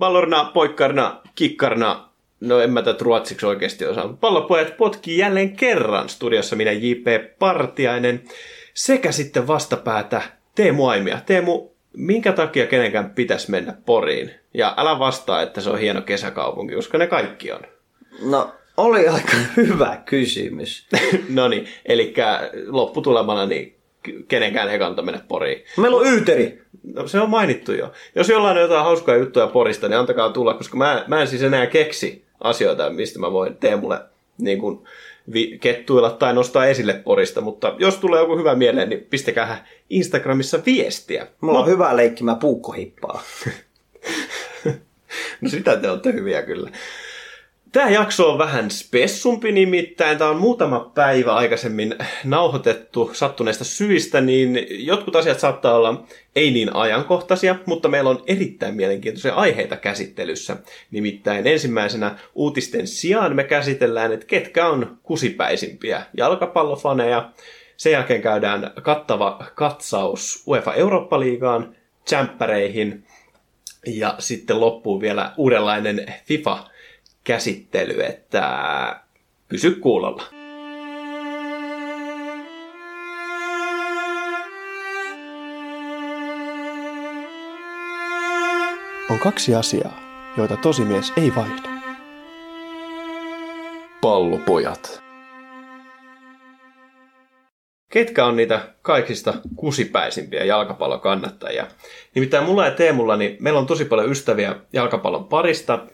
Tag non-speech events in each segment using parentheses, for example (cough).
Valorna, poikkarna, kikkarna, no en mä tätä ruotsiksi oikeasti osaa. Pallopojat potkii jälleen kerran studiossa minä J.P. Partiainen sekä sitten vastapäätä Teemu Aimia. Teemu, minkä takia kenenkään pitäisi mennä Poriin? Ja älä vastaa, että se on hieno kesäkaupunki, koska ne kaikki on. No, oli aika (laughs) hyvä kysymys. (laughs) no niin, eli lopputulemana niin kenenkään ei kannata mennä Poriin. Meillä on Yyteri. No, se on mainittu jo. Jos jollain on jotain hauskaa juttuja Porista, niin antakaa tulla, koska mä, mä en siis enää keksi asioita, mistä mä voin Teemulle niin kuin, vi- kettuilla tai nostaa esille Porista, mutta jos tulee joku hyvä mieleen, niin pistäkää Instagramissa viestiä. Mulla on hyvä leikkimä puukkohippaa. (laughs) no sitä te olette hyviä kyllä. Tämä jakso on vähän spessumpi nimittäin. Tämä on muutama päivä aikaisemmin nauhoitettu sattuneista syistä, niin jotkut asiat saattaa olla ei niin ajankohtaisia, mutta meillä on erittäin mielenkiintoisia aiheita käsittelyssä. Nimittäin ensimmäisenä uutisten sijaan me käsitellään, että ketkä on kusipäisimpiä jalkapallofaneja. Sen jälkeen käydään kattava katsaus UEFA Eurooppa-liigaan, tsemppäreihin ja sitten loppuu vielä uudenlainen FIFA käsittely, että pysy kuulolla. On kaksi asiaa, joita tosimies ei vaihda. Pallopojat. Ketkä on niitä kaikista kusipäisimpiä jalkapallokannattajia? Nimittäin mulla ja Teemulla, niin meillä on tosi paljon ystäviä jalkapallon parista,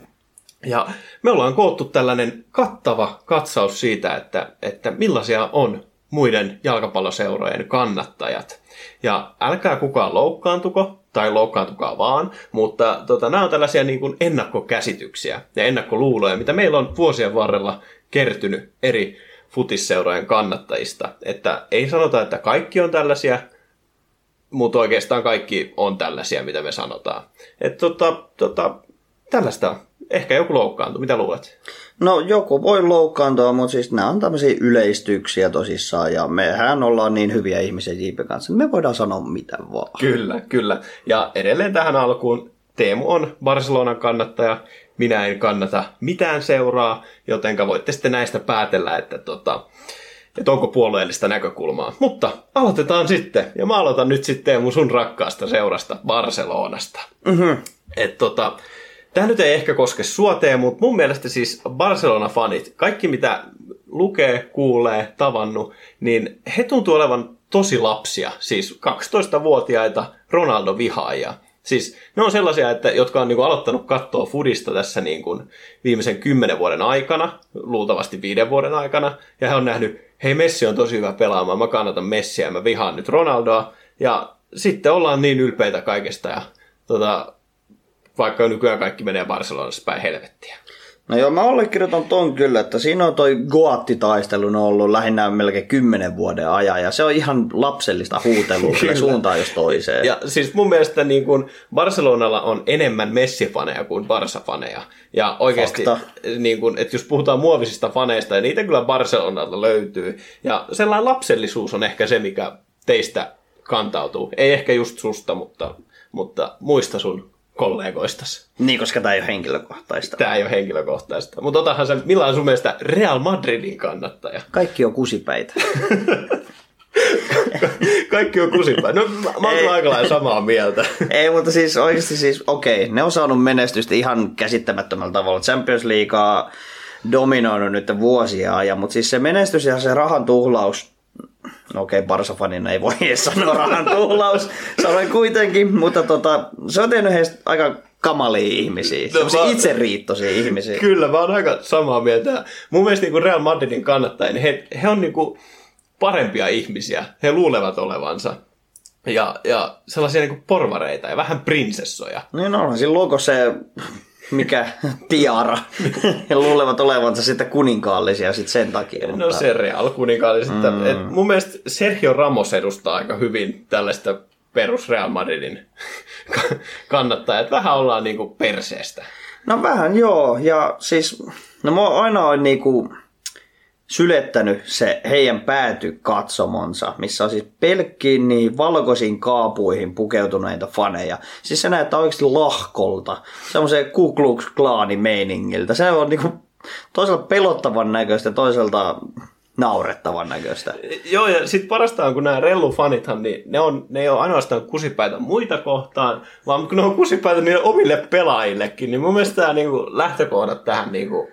ja me ollaan koottu tällainen kattava katsaus siitä, että, että millaisia on muiden jalkapalloseurojen kannattajat. Ja älkää kukaan loukkaantuko, tai loukkaantukaa vaan, mutta tota, nämä on tällaisia niin kuin ennakkokäsityksiä ja ennakkoluuloja, mitä meillä on vuosien varrella kertynyt eri futisseurojen kannattajista. Että ei sanota, että kaikki on tällaisia, mutta oikeastaan kaikki on tällaisia, mitä me sanotaan. Että tota, tota, tällaista Ehkä joku loukkaantuu. Mitä luulet? No joku voi loukkaantua, mutta siis nämä on tämmöisiä yleistyksiä tosissaan ja mehän ollaan niin hyviä ihmisiä JP kanssa, niin me voidaan sanoa mitä vaan. Kyllä, kyllä. Ja edelleen tähän alkuun Teemu on Barcelonan kannattaja, minä en kannata mitään seuraa, jotenka voitte sitten näistä päätellä, että, tota, että onko puolueellista näkökulmaa. Mutta aloitetaan sitten, ja mä aloitan nyt sitten Teemu sun rakkaasta seurasta Barcelonasta. Mm-hmm. Et tota, Tämä nyt ei ehkä koske suoteen, mutta mun mielestä siis Barcelona-fanit, kaikki mitä lukee, kuulee, tavannut, niin he tuntuu olevan tosi lapsia, siis 12-vuotiaita Ronaldo-vihaajia. Siis ne on sellaisia, että, jotka on niin kuin, aloittanut katsoa Fudista tässä niin kuin, viimeisen kymmenen vuoden aikana, luultavasti viiden vuoden aikana, ja he on nähnyt, hei Messi on tosi hyvä pelaamaan, mä kannatan Messiä, mä vihaan nyt Ronaldoa, ja sitten ollaan niin ylpeitä kaikesta, ja tota, vaikka nykyään kaikki menee Barcelonassa päin helvettiä. No joo, mä allekirjoitan ton kyllä, että siinä on toi Goatti-taistelun ollut lähinnä melkein kymmenen vuoden ajan, ja se on ihan lapsellista huutelua (laughs) kyllä suuntaan jos toiseen. Ja siis mun mielestä niin kun Barcelonalla on enemmän Messi-faneja kuin Barça-faneja. Ja oikeasti, niin kun, että jos puhutaan muovisista faneista, ja niitä kyllä Barcelonalta löytyy. Ja sellainen lapsellisuus on ehkä se, mikä teistä kantautuu. Ei ehkä just susta, mutta, mutta muista sun kollegoistas. Niin, koska tämä ei ole henkilökohtaista. Tämä ei ole henkilökohtaista. Mutta otahan se, millä on sun mielestä Real Madridin kannattaja? Kaikki on kusipäitä. (laughs) Kaikki on kusipäitä. No mä oon aika lailla samaa mieltä. (laughs) ei, mutta siis oikeasti siis, okei, okay, ne on saanut menestystä ihan käsittämättömällä tavalla. Champions Leaguea dominoinut nyt vuosia ajan, mutta siis se menestys ja se rahan tuhlaus no okei, okay, Barsa-fanina ei voi edes sanoa rahan tuhlaus, sanoin kuitenkin, mutta tota, se on tehnyt heistä aika kamalia ihmisiä, no, mä... itseriittoisia ihmisiä. Kyllä, mä oon aika samaa mieltä. Mun mielestä niin Real Madridin kannattajia, niin he, he on niin kuin parempia ihmisiä, he luulevat olevansa. Ja, ja sellaisia niin kuin porvareita ja vähän prinsessoja. Niin on, siinä logo se mikä (laughs) tiara. ja luulevat olevansa sitten kuninkaallisia sit sen takia. No mutta... se real kuninkaallisia. Mm. Et mun mielestä Sergio Ramos edustaa aika hyvin tällaista perus Real Madridin (laughs) kannattaa. Että vähän ollaan niinku perseestä. No vähän joo. Ja siis, no mä aina on niinku sylettänyt se heidän päätykatsomonsa, missä on siis pelkkiin niin valkoisiin kaapuihin pukeutuneita faneja. Siis se näyttää oikeasti lahkolta, semmoisen Ku Klux Klanin meiningiltä. Se on niinku toisaalta pelottavan näköistä, toisaalta naurettavan näköistä. Joo, ja sitten parasta on, kun nämä rellufanithan, niin ne, on, ne ei ole ainoastaan kusipäitä muita kohtaan, vaan kun ne on kusipäitä niille omille pelaajillekin, niin mun mielestä tämä niinku lähtökohdat tähän niinku,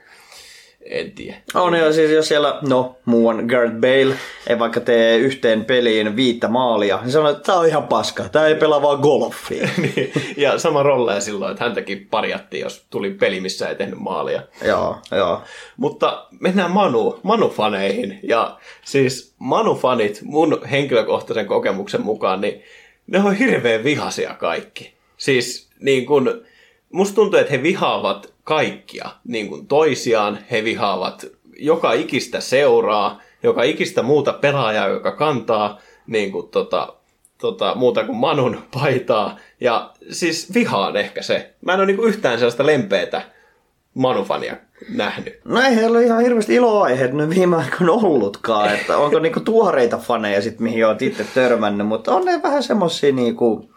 en tiedä. On jo siis, jos siellä, no, muuan Gareth Bale ei vaikka tee yhteen peliin viittä maalia, niin sanoo, että tämä on ihan paska, tämä ei pelaa vaan golfia. (laughs) Niin, ja sama rolleja silloin, että häntäkin parjattiin, jos tuli peli, missä ei tehnyt maalia. joo, joo. Mutta mennään Manu, Manu-faneihin. Ja siis Manu-fanit mun henkilökohtaisen kokemuksen mukaan, niin ne on hirveän vihaisia kaikki. Siis niin kun, musta tuntuu, että he vihaavat kaikkia niin kuin toisiaan. He vihaavat joka ikistä seuraa, joka ikistä muuta pelaajaa, joka kantaa niin kuin, tota, tota, muuta kuin Manun paitaa. Ja siis vihaan ehkä se. Mä en ole niin kuin yhtään sellaista lempeätä Manufania nähnyt. No ei ole ihan hirveästi iloaiheet nyt viime aikoina ollutkaan, että onko niinku tuoreita faneja sit, mihin olet itse törmännyt, mutta on ne vähän semmosia niinku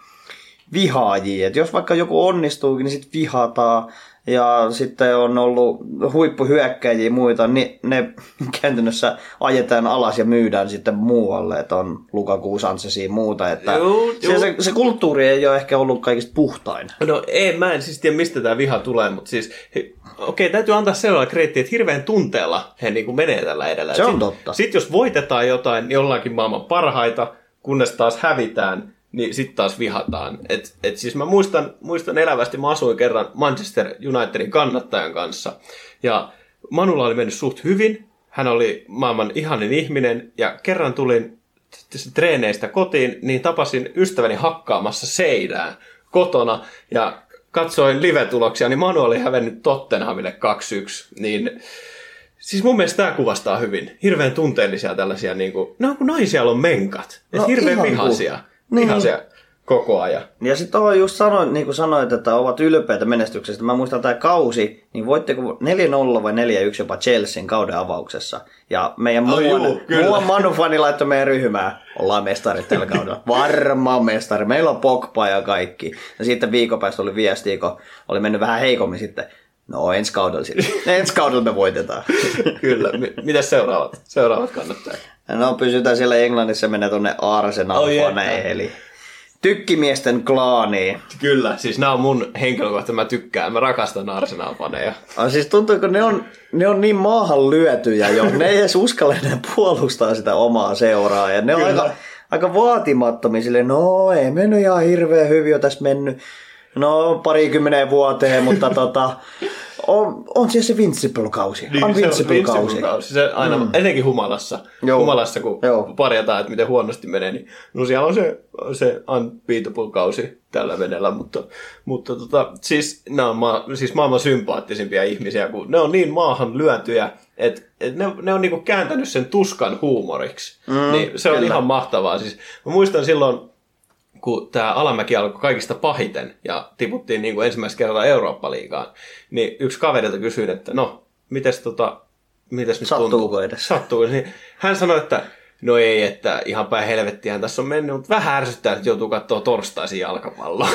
vihaajia, että jos vaikka joku onnistuukin, niin sitten vihataan, ja sitten on ollut huippuhyökkäjiä muita, niin ne (laughs) käytännössä ajetaan alas ja myydään sitten muualle, että on Lukaku, Sanchezia ja muuta, että Joo, se, joo. se, se, kulttuuri ei ole ehkä ollut kaikista puhtain. No ei, mä en siis tiedä mistä tämä viha tulee, mutta siis okei, täytyy antaa sellainen kreetti, että hirveän tunteella he niin kuin menee tällä edellä. Se on Sit- totta. Sitten jos voitetaan jotain, niin ollaankin maailman parhaita, kunnes taas hävitään, niin sitten taas vihataan. Et, et siis mä muistan, muistan elävästi, mä asuin kerran Manchester Unitedin kannattajan kanssa, ja Manulla oli mennyt suht hyvin, hän oli maailman ihanin ihminen, ja kerran tulin treeneistä kotiin, niin tapasin ystäväni hakkaamassa seinää kotona, ja katsoin live-tuloksia, niin Manu oli hävennyt Tottenhamille 2-1, niin Siis mun mielestä tämä kuvastaa hyvin. Hirveän tunteellisia tällaisia, niin kuin, no kun naisia on menkat. No hirveän vihaisia. kuin- niin. Vihaisia koko ajan. Ja sitten tuohon just sanoin, niin kuin sanoit, että ovat ylpeitä menestyksestä. Mä muistan tämä kausi, niin voitteko 4-0 vai 4-1 jopa Chelsean kauden avauksessa. Ja meidän juu, kyllä. muuan Manu-fani laittoi meidän ryhmään. Ollaan mestarit tällä kaudella. (laughs) Varmaan mestari. Meillä on Pogba ja kaikki. Ja sitten viikon päästä oli viesti, kun oli mennyt vähän heikommin sitten. No ensi kaudella sitten. (laughs) ensi kaudella me voitetaan. Kyllä. M- mitäs seuraavat? Seuraavat kannattaa. No pysytään siellä Englannissa mennä tonne Oh, Arsenal-faneihin. jep. eli tykkimiesten klaaniin. Kyllä, siis nämä on mun henkilökohtaisesti, mä tykkään, mä rakastan Arsenal-faneja. (laughs) Ah, siis tuntuu, kun ne on, ne on niin maahan lyötyjä jo, ne ei edes uskalla enää puolustaa sitä omaa seuraa. Ja ne on Kyllä. aika, aika vaatimattomia sille, no ei mennyt ihan hirveän hyvin jo tässä mennyt. No parikymmeneen vuoteen, mutta tota, on, on siellä se Vincible-kausi. Niin, Unvincible-kausi. kausi. Se aina, mm. etenkin humalassa. Joo. Humalassa, kun Joo. parjataan, että miten huonosti menee, niin no siellä on se, se unbeatable kausi tällä vedellä, mutta, mutta tota, siis nämä on ma- siis maailman sympaattisimpia ihmisiä, kun ne on niin maahan lyötyjä, että et ne, ne on niinku kääntänyt sen tuskan huumoriksi. Mm, niin se on kyllä. ihan mahtavaa. Siis, mä muistan silloin, kun tämä alamäki alkoi kaikista pahiten ja tiputtiin niin kuin ensimmäistä kertaa Eurooppa-liigaan, niin yksi kaverilta kysyi, että no, mites, tota, mites nyt Sattuuko tuntuu? edes? Sattuuko? Niin hän sanoi, että no ei, että ihan päin helvettiään tässä on mennyt, mutta vähän ärsyttää, että joutuu katsoa torstaisin jalkapalloa.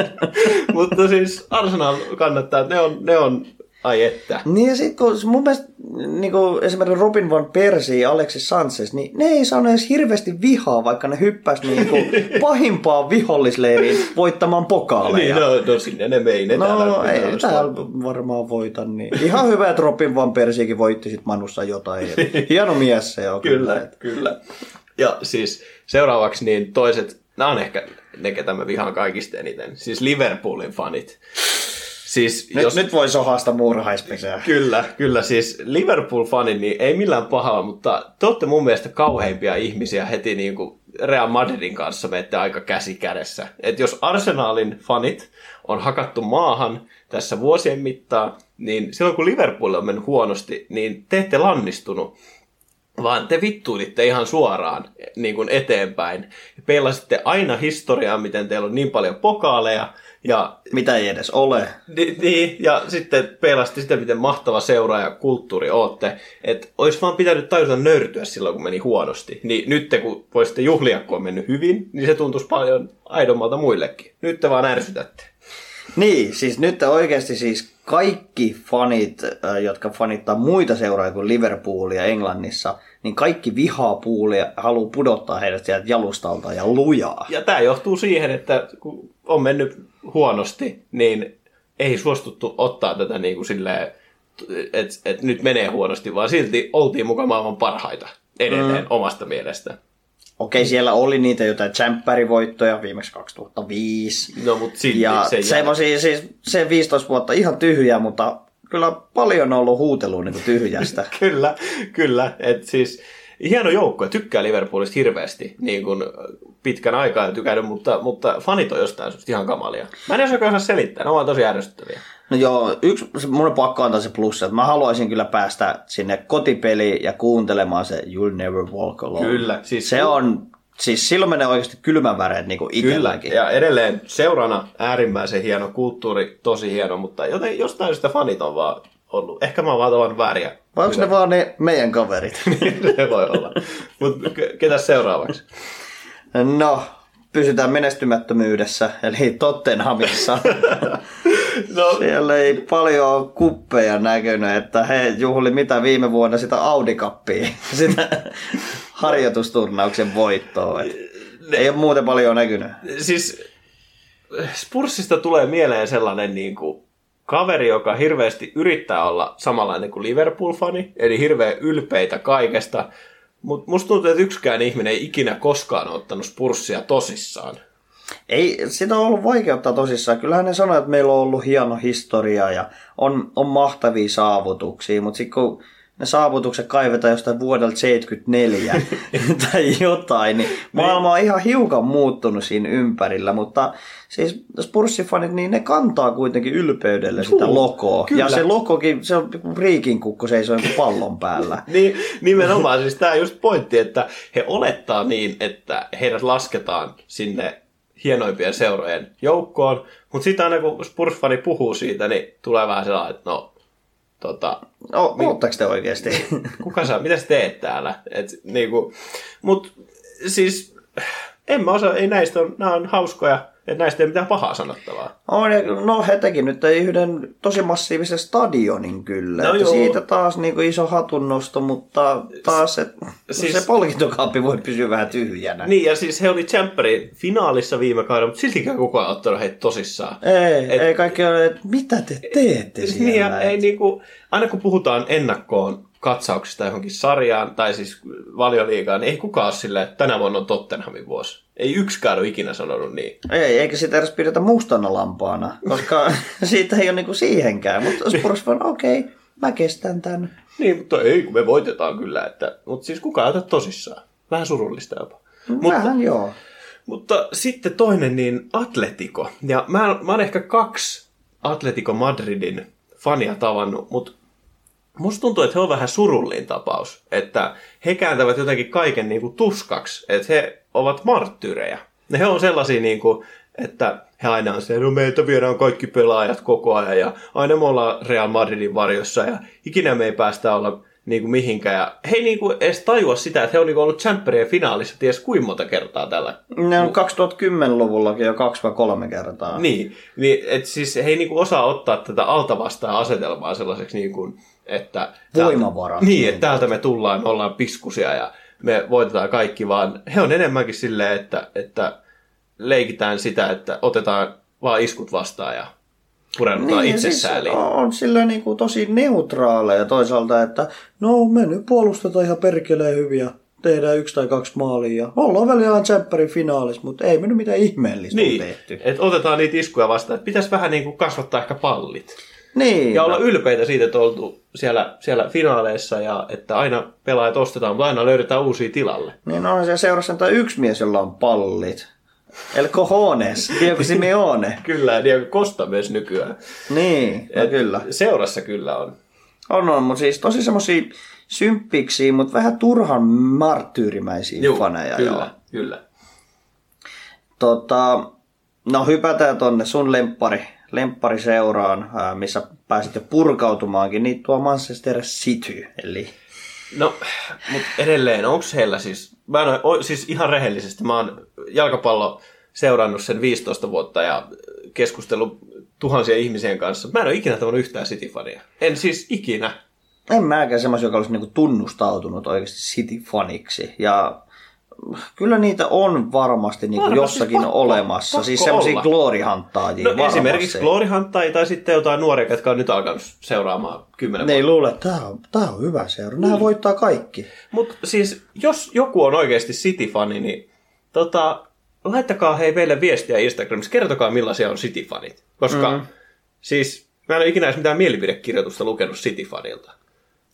(laughs) mutta siis Arsenal kannattaa, että ne on, ne on ai että. Niin ja sitten kun mun mielestä niin kuin esimerkiksi Robin Van Persie ja Alexis Sanchez, niin ne ei saanut edes hirveästi vihaa, vaikka ne hyppäs niin kuin (laughs) pahimpaan vihollisleiriin voittamaan pokaaleja. Niin, no, no sinne ne mei, ne No, täällä, ei täällä täällä varmaan voita, niin ihan hyvä, että Robin Van Persiekin voitti sit Manussa jotain. Hieno mies se on. Kyllä, kyllä. Ja siis seuraavaksi niin toiset, nämä on ehkä ne, ketä mä vihaan kaikista eniten. Siis Liverpoolin fanit. Siis Nyt, jos, nyt voi sohasta muurahaispesää. Kyllä, kyllä. Siis Liverpool-fanit, niin ei millään pahalla, mutta te olette mun mielestä kauheimpia ihmisiä heti niin kuin Real Madridin kanssa menette aika käsi kädessä. Et jos Arsenalin fanit on hakattu maahan tässä vuosien mittaan, niin silloin kun Liverpool on mennyt huonosti, niin te ette lannistunut. vaan te vittuilitte ihan suoraan niin kuin eteenpäin. Peilasitte aina historiaa, miten teillä on niin paljon pokaaleja, ja, Mitä ei edes ole. ni, niin, ja sitten peilasitte sitä, miten mahtava seuraaja kulttuuri ootte. Että olisi vaan pitänyt tajuta nöyrtyä silloin, kun meni huonosti. Niin nyt kun voisitte juhlia, kun on mennyt hyvin, niin se tuntuisi paljon aidommalta muillekin. Nyt te vaan ärsytätte. Niin, siis nyt oikeasti siis kaikki fanit, äh, jotka fanittaa muita seuraajia kuin Liverpoolia Englannissa, niin kaikki vihaa puulia ja haluaa pudottaa heidät sieltä jalustalta ja lujaa. Ja tämä johtuu siihen, että kun on mennyt huonosti, niin ei suostuttu ottaa tätä niin kuin silleen, että et nyt menee huonosti, vaan silti oltiin mukaan maailman parhaita edelleen mm. omasta mielestä. Okei, siellä oli niitä jotain tsemppärivoittoja viimeksi 2005. No, mutta silti Ja se semmosia, siis se 15 vuotta ihan tyhjää, mutta kyllä paljon on ollut huutelua niin tyhjästä. (laughs) Kyllä, kyllä. Et siis hieno joukko, tykkää Liverpoolista hirveästi niin kuin pitkän aikaa en tykännyt, mutta, mutta fanit on jostain syystä ihan kamalia. Mä en edes oikein osaa selittää, ne ovat tosi ärsyttäviä. No joo, yksi, mun on pakko antaa se plussa, että mä haluaisin kyllä päästä sinne kotipeliin ja kuuntelemaan se You'll Never Walk Alone. Kyllä, siis- Se on, siis silloin menee oikeasti kylmän väreet niin kuin Kyllä, itselläkin. ja edelleen seurana äärimmäisen hieno kulttuuri, tosi hieno, mutta joten jostain syystä fanit on vaan ollut. Ehkä mä oon vaan tavannut vääriä. Vai onko ne vaan ne meidän kaverit? (laughs) se voi olla. Mutta ketäs seuraavaksi? no, pysytään menestymättömyydessä, eli Tottenhamissa. (laughs) No, Siellä ei paljon kuppeja näkynyt, että he juhli mitä viime vuonna sitä Audi-kappia, (laughs) sitä harjoitusturnauksen voittoa. Et Ei ole muuten paljon näkynyt. siis Spursista tulee mieleen sellainen niin kuin, kaveri, joka hirveästi yrittää olla samanlainen kuin Liverpool-fani, eli hirveän ylpeitä kaikesta, mutta musta tuntuu, että yksikään ihminen ei ikinä koskaan ottanut Spurssia tosissaan. Ei, sitä on ollut vaikea ottaa tosissaan. Kyllähän ne sanoo, että meillä on ollut hieno historia ja on, on mahtavia saavutuksia, mutta sitten kun ne saavutukset kaivetaan jostain vuodelta 74 (laughs) tai jotain, niin maailma on ihan hiukan muuttunut siinä ympärillä, mutta siis Spurssifanit, niin ne kantaa kuitenkin ylpeydellä sitä Juu, logoa. kyllä. Ja se logokin, se on riikin kukko seisoo pallon päällä. (laughs) Niin, nimenomaan siis tämä just pointti, että he olettaa niin, että heidät lasketaan sinne hienoimpien seurojen joukkoon, mutta sitten aina kun Spurs-fani puhuu siitä, niin tulee vähän sellainen, että no, tota, O, ootteko te oikeasti? kuka sä, mitä sä teet täällä? Et, niinku, mut siis, en mä osaa, ei näistä on, nämä on hauskoja, että näistä ei mitään pahaa sanottavaa. On, no he teki nyt yhden tosi massiivisen stadionin kyllä. No että joo. siitä taas niin kuin iso hatunnosto, mutta taas et, Siis- se palkintokaappi voi pysyä vähän tyhjänä. Niin, ja siis he oli Champerin finaalissa viime kaudella, mutta siltikään kukaan ei ottanut heitä tosissaan. Ei, Et- Et... ei kaikki ole, että mitä te teette siellä? Niin, ja ei Et- niinku, aina kun puhutaan ennakkoon katsauksista johonkin sarjaan tai siis valioliigaan, niin ei kukaan ole silleen, että tänä vuonna on Tottenhamin vuosi. Ei yksikään ole ikinä sanonut niin. Ei, eikä sitä edes pidetä mustana lampaana, koska (laughs) siitä ei ole niinku siihenkään. Mutta (laughs) Spurs vaan, okei, okay, mä kestän tän. Niin, mutta ei, kun me voitetaan kyllä. Että, mutta siis kukaan ei ota tosissaan. Vähän surullista jopa. Mutta, Vähän joo. mutta sitten toinen, niin Atletico. Ja mä, mä oon ehkä kaksi Atletico Madridin fania tavannut, mutta musta tuntuu, että he on vähän surullin tapaus. Että he kääntävät jotenkin kaiken niin kuin tuskaksi, että he ovat marttyrejä. Ja he on sellaisia, niin kuin, että he aina on se, no meiltä viedään kaikki pelaajat koko ajan ja aina me ollaan Real Madridin varjossa ja ikinä me ei päästä olla niin kuin mihinkään. Ja he ei niin kuin edes tajua sitä, että he on niin kuin ollut Champerien finaalissa ties kuinka monta kertaa tällä Ne on 2010-luvullakin jo kaksi vai kolme kertaa. niin, niin että siis he ei niinku osaa ottaa tätä altavastaan asetelmaa sellaiseksi, niinku, että... Voimavarat. Niin, että täältä me tullaan, me ollaan piskusia ja me voitetaan kaikki, vaan he on enemmänkin silleen, että, että leikitään sitä, että otetaan vaan iskut vastaan ja pureudutaan niin, itsesääliin. Siis on sillä niin kuin tosi neutraaleja toisaalta, että no me nyt puolustetaan ihan perkeleen hyviä. Tehdään yksi tai kaksi maalia ja ollaan välillä tsemppärin finaalissa, mutta ei me nyt mitään ihmeellistä niin. tehty. että otetaan niitä iskuja vastaan, että pitäisi vähän niin kuin kasvattaa ehkä pallit. Niin. Ja olla ylpeitä siitä, että on oltu siellä, siellä finaaleissa ja että aina pelaajat ostetaan, mutta aina löydetään uusia tilalle. Niin on se seurassa tai yksi mies, jolla on pallit. El cojones, Diego Simeone. (laughs) Kyllä, Diego Costa myös nykyään. Niin, no Et kyllä. Seurassa kyllä on. On, on, mutta siis tosi semmosia symppiksi, mutta vähän turhan marttyyrimäisiä Juu, faneja. kyllä, joo. kyllä. Tota, no hypätään tonne sun lemppari, lemppariseuraan, missä pääsit jo purkautumaankin, niin tuo Manchester City. Eli No, mutta edelleen, onko heillä siis, mä en ole, siis ihan rehellisesti, mä oon jalkapallo seurannut sen 15 vuotta ja keskustellut tuhansien ihmisien kanssa. Mä en ole ikinä tavannut yhtään City-fania. En siis ikinä. en mäkään semmoisia, joka olisi niinku tunnustautunut oikeasti City-faniksi. Ja kyllä niitä on varmasti niinku Varmasti, jossakin pakko- olemassa. pakko siis semmoisia olla. glory-hanttaajia No varmasti. esimerkiksi Glory Hunter tai sitten jotain nuoria, jotka on nyt alkanut seuraamaan kymmenen Ne ei vuotta. luule, että tämä on, tää on hyvä seura. Nämä voittaa kaikki. Mutta siis, jos joku on oikeasti City-fani, niin tota, laittakaa hei meille viestiä Instagramissa, kertokaa millaisia on City-fanit. Koska mm. siis mä en ole ikinä edes mitään mielipidekirjoitusta lukenut City-fanilta.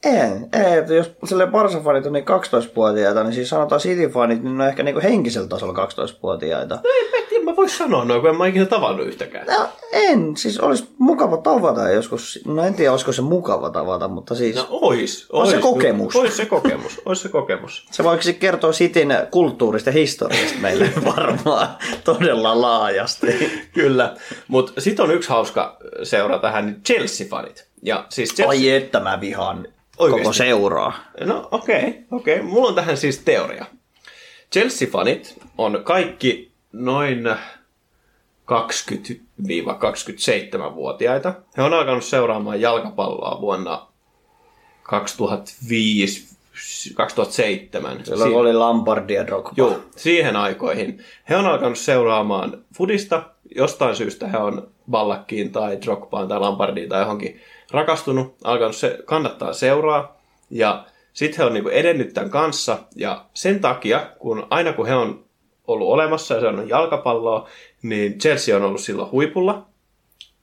En, ei, että jos silleen Barca-fanit on niin 12-vuotiaita, niin siis sanotaan City-fanit, niin ne on ehkä niinku henkisellä tasolla 12-vuotiaita. No en mä tiedä, mä vois sanoa noin, kun en mä ikinä tavannut yhtäkään. No, en, siis olisi mukava tavata joskus, no en tiedä olisiko se mukava tavata, mutta siis No ois. Ois se kokemus. Ois se kokemus. Ois se kokemus. (laughs) se voiko se kertoa Cityn kulttuurista ja historiasta meille (laughs) varmaan todella laajasti. Kyllä. Mutta sitten on yksi hauska seura tähän, niin Chelsea-fanit. Ja siis Chelsea... Ai että mä vihaan Oikeesti? koko seuraa. No okei, okay, okei. Okay. Mulla on tähän siis teoria. Chelsea-fanit on kaikki noin 20-27-vuotiaita. He on alkanut seuraamaan jalkapalloa vuonna 2005, 2007. Silloin Si- oli Lampardi ja Drogba. Joo, siihen aikoihin. He on alkanut seuraamaan fudista. Jostain syystä he on Ballakkiin tai Drogbaan tai Lampardiin tai johonkin rakastunut, alkanut se, kannattaa seuraa. Ja sitten he on niinku edennyt tämän kanssa. Ja sen takia, kun aina kun he on ollut olemassa ja se on jalkapalloa, niin Chelsea on ollut silloin huipulla.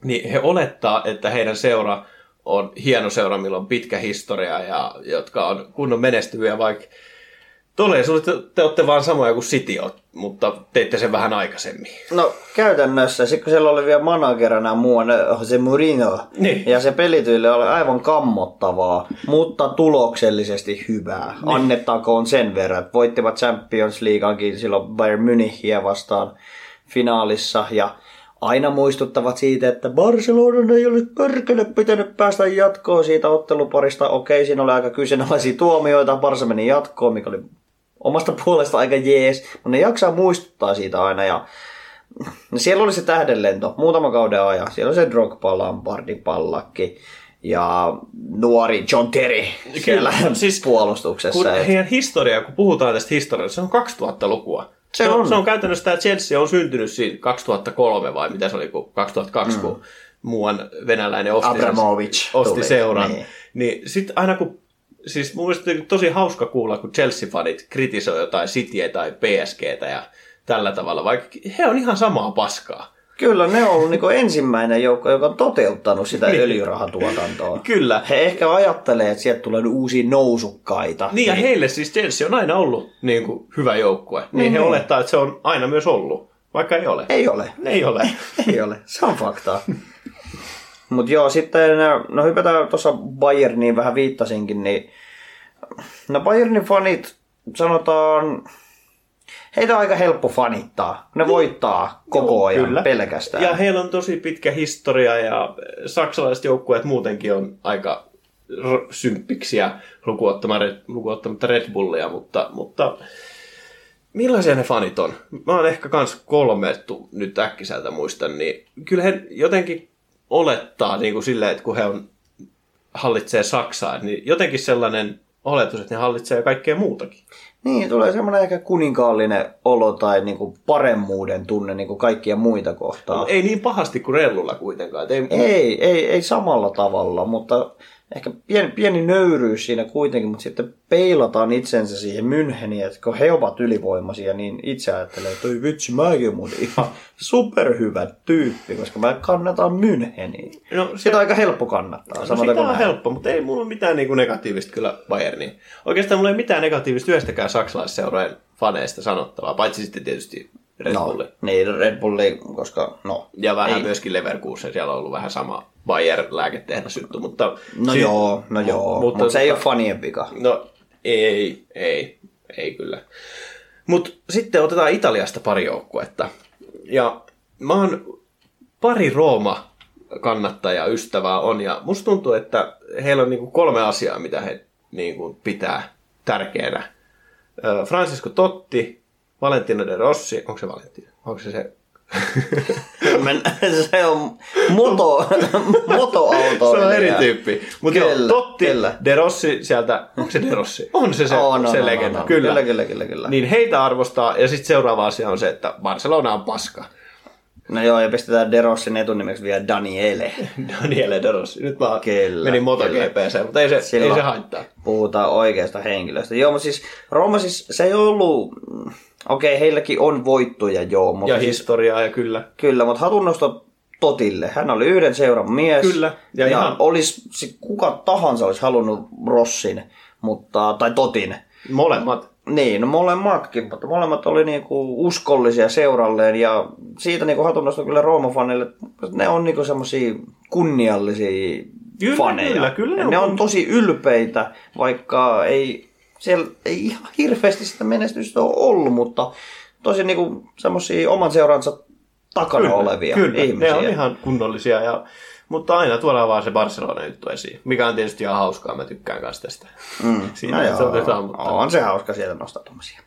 Niin he olettaa, että heidän seura on hieno seura, millä on pitkä historia ja jotka on kunnon menestyviä, vaikka Todellisuudessa te, te olette vaan samoja kuin City, mutta teitte sen vähän aikaisemmin. No käytännössä, sitten kun siellä oli vielä managerina muuan se Mourinho, Niin. ja se pelityyli oli aivan kammottavaa, mutta tuloksellisesti hyvää. Niin. Annettakoon sen verran, että voittivat Champions Leagueankin silloin Bayern Münchiä vastaan finaalissa, ja aina muistuttavat siitä, että Barcelona ei olisi perkele pitänyt päästä jatkoon siitä otteluparista. Okei, siinä oli aika kyseenalaisia tuomioita, Barca meni jatkoon, mikä oli omasta puolesta aika jees, mutta ne jaksaa muistuttaa siitä aina, ja No siellä oli se tähdenlento muutama kauden ajan. Siellä oli se Drogba, Lampardi, Pallakki ja nuori John Terry siellä Kyllä, siis siis puolustuksessa. Kun Et- heidän historia, kun puhutaan tästä historiasta, se on 2000-lukua. Se se, on. on. se on käytännössä tämä Chelsea on syntynyt siinä 2003 vai mitä se oli, kun 2002, mm. kun muuan venäläinen osti, osti tuli, seuran. Niin, niin sitten aina kun, siis mun mielestä tosi hauska kuulla, kun Chelsea-fanit kritisoi jotain Cityä tai PSGtä ja tällä tavalla, vaikka he on ihan samaa paskaa. Kyllä ne on ollut niinku ensimmäinen joukko, joka on toteuttanut sitä Niin. öljyrahatuotantoa. (laughs) Kyllä. He ehkä ajattelee, että sieltä tulee uusia nousukkaita. Niin ja heille siis Chelsea on aina ollut niin kuin, hyvä joukkue. Niin, niin he Niin. olettaa, että se on aina myös ollut, vaikka ei ole. Ei ole. Ei ole. (laughs) Ei ole, se on faktaa. (laughs) Mutta joo, sitten no hypätään tuossa Bayerniin vähän viittasinkin, niin no Bayernin fanit sanotaan, heitä on aika helppo fanittaa. Ne voittaa koko Joo, ajan kyllä. pelkästään. Ja heillä on tosi pitkä historia ja saksalaiset joukkueet muutenkin on aika r- symppiksiä lukuottamatta, Red Bullia, mutta, mutta millaisia ne fanit on? Mä oon ehkä kans kolmettu nyt äkkiseltä muistan, niin kyllä he jotenkin olettaa niin kuin silleen, että kun he on, hallitsee Saksaa, niin jotenkin sellainen oletus, että ne hallitsee kaikkea muutakin. Niin, tulee semmoinen ehkä kuninkaallinen olo tai niinku paremmuuden tunne niinku kaikkia muita kohtaan. Ei niin pahasti kuin Rellulla kuitenkaan. Ei, Ei, ei, ei samalla tavalla, mutta ehkä pieni, pieni nöyryys siinä kuitenkin, mutta sitten peilataan itsensä siihen Müncheniin, että kun he ovat ylivoimaisia, niin itse ajattelee, että oi vitsi, mäkin mun ihan superhyvä tyyppi, koska mä kannatan Müncheniin. No, se- Sitä on aika helppo kannattaa, No, sitä on näin. helppo, mutta ei mulla ole mitään niin kuin negatiivista kyllä Bayerniin. Oikeastaan mulla ei mitään negatiivista yhdestäkään saksalaisseurojen faneista sanottavaa, paitsi sitten tietysti Red no, Bulli. Niin, Red Bulli, koska no. Ja vähän ei- myöskin Leverkusen, siellä on ollut vähän sama Bayer-lääketehdas juttu, mutta... No si- joo, no joo, mutta, mutta se ei ole fanien vika. No ei, ei, ei kyllä. Mutta sitten otetaan Italiasta pari joukkuetta. Ja mä oon pari Rooma kannattaja ystävää on, ja musta tuntuu, että heillä on niinku kolme asiaa, mitä he niinku pitää tärkeänä. Francisco Totti, Valentino de Rossi, onko se Valentino? Onko se se? (laughs) Se on moto, (laughs) motoauto. se on eri tyyppi. Mutta joo, Totti, kyllä. de Rossi sieltä, onko se de Rossi? On se se, On, on, se on, legenda, on, on. kyllä. Kyllä, kyllä, kyllä, kyllä. Niin heitä arvostaa, ja sitten seuraava asia on se, että Barcelona on paska. No joo, ja pistetään De Rossin etunimeksi vielä Daniele. (laughs) Daniele de Rossi. Nyt mä Kyllä, menin MotoGPC, mutta ei se, ei se haittaa. Puhutaan oikeasta henkilöstä. Joo, mutta siis Rooma siis, se ei ollut... Okei, okay, heilläkin on voittoja, joo, mutta Ja siis, historiaa ja kyllä. kyllä, mutta hatunnosto Totille. Hän oli yhden seuran mies. Kyllä, ja Ja, ihan- olisi, kuka tahansa olisi halunnut Rossin, mutta, tai Totin. Molemmat. Niin, no molemmatkin, mutta molemmat oli niinku uskollisia seuralleen ja siitä niinku hatunnosto kyllä Rooma-fanille, ne on niinku semmosia kunniallisia Kyllä, faneja. kyllä, kyllä ne ne on. tosi ylpeitä, vaikka ei, siellä ei ihan hirveästi sitä menestystä ole ollut, mutta tosi niinku semmosia oman seuransa takana olevia kyllä. ihmisiä. Ne on ihan kunnollisia, ja, mutta aina tuodaan vaan se Barcelona juttu esiin, mikä on tietysti ihan hauskaa, mä tykkään kanssa tästä. Mm. (laughs) Siinä no se joo, otetaan, mutta... on se hauska sieltä nostaa tommosia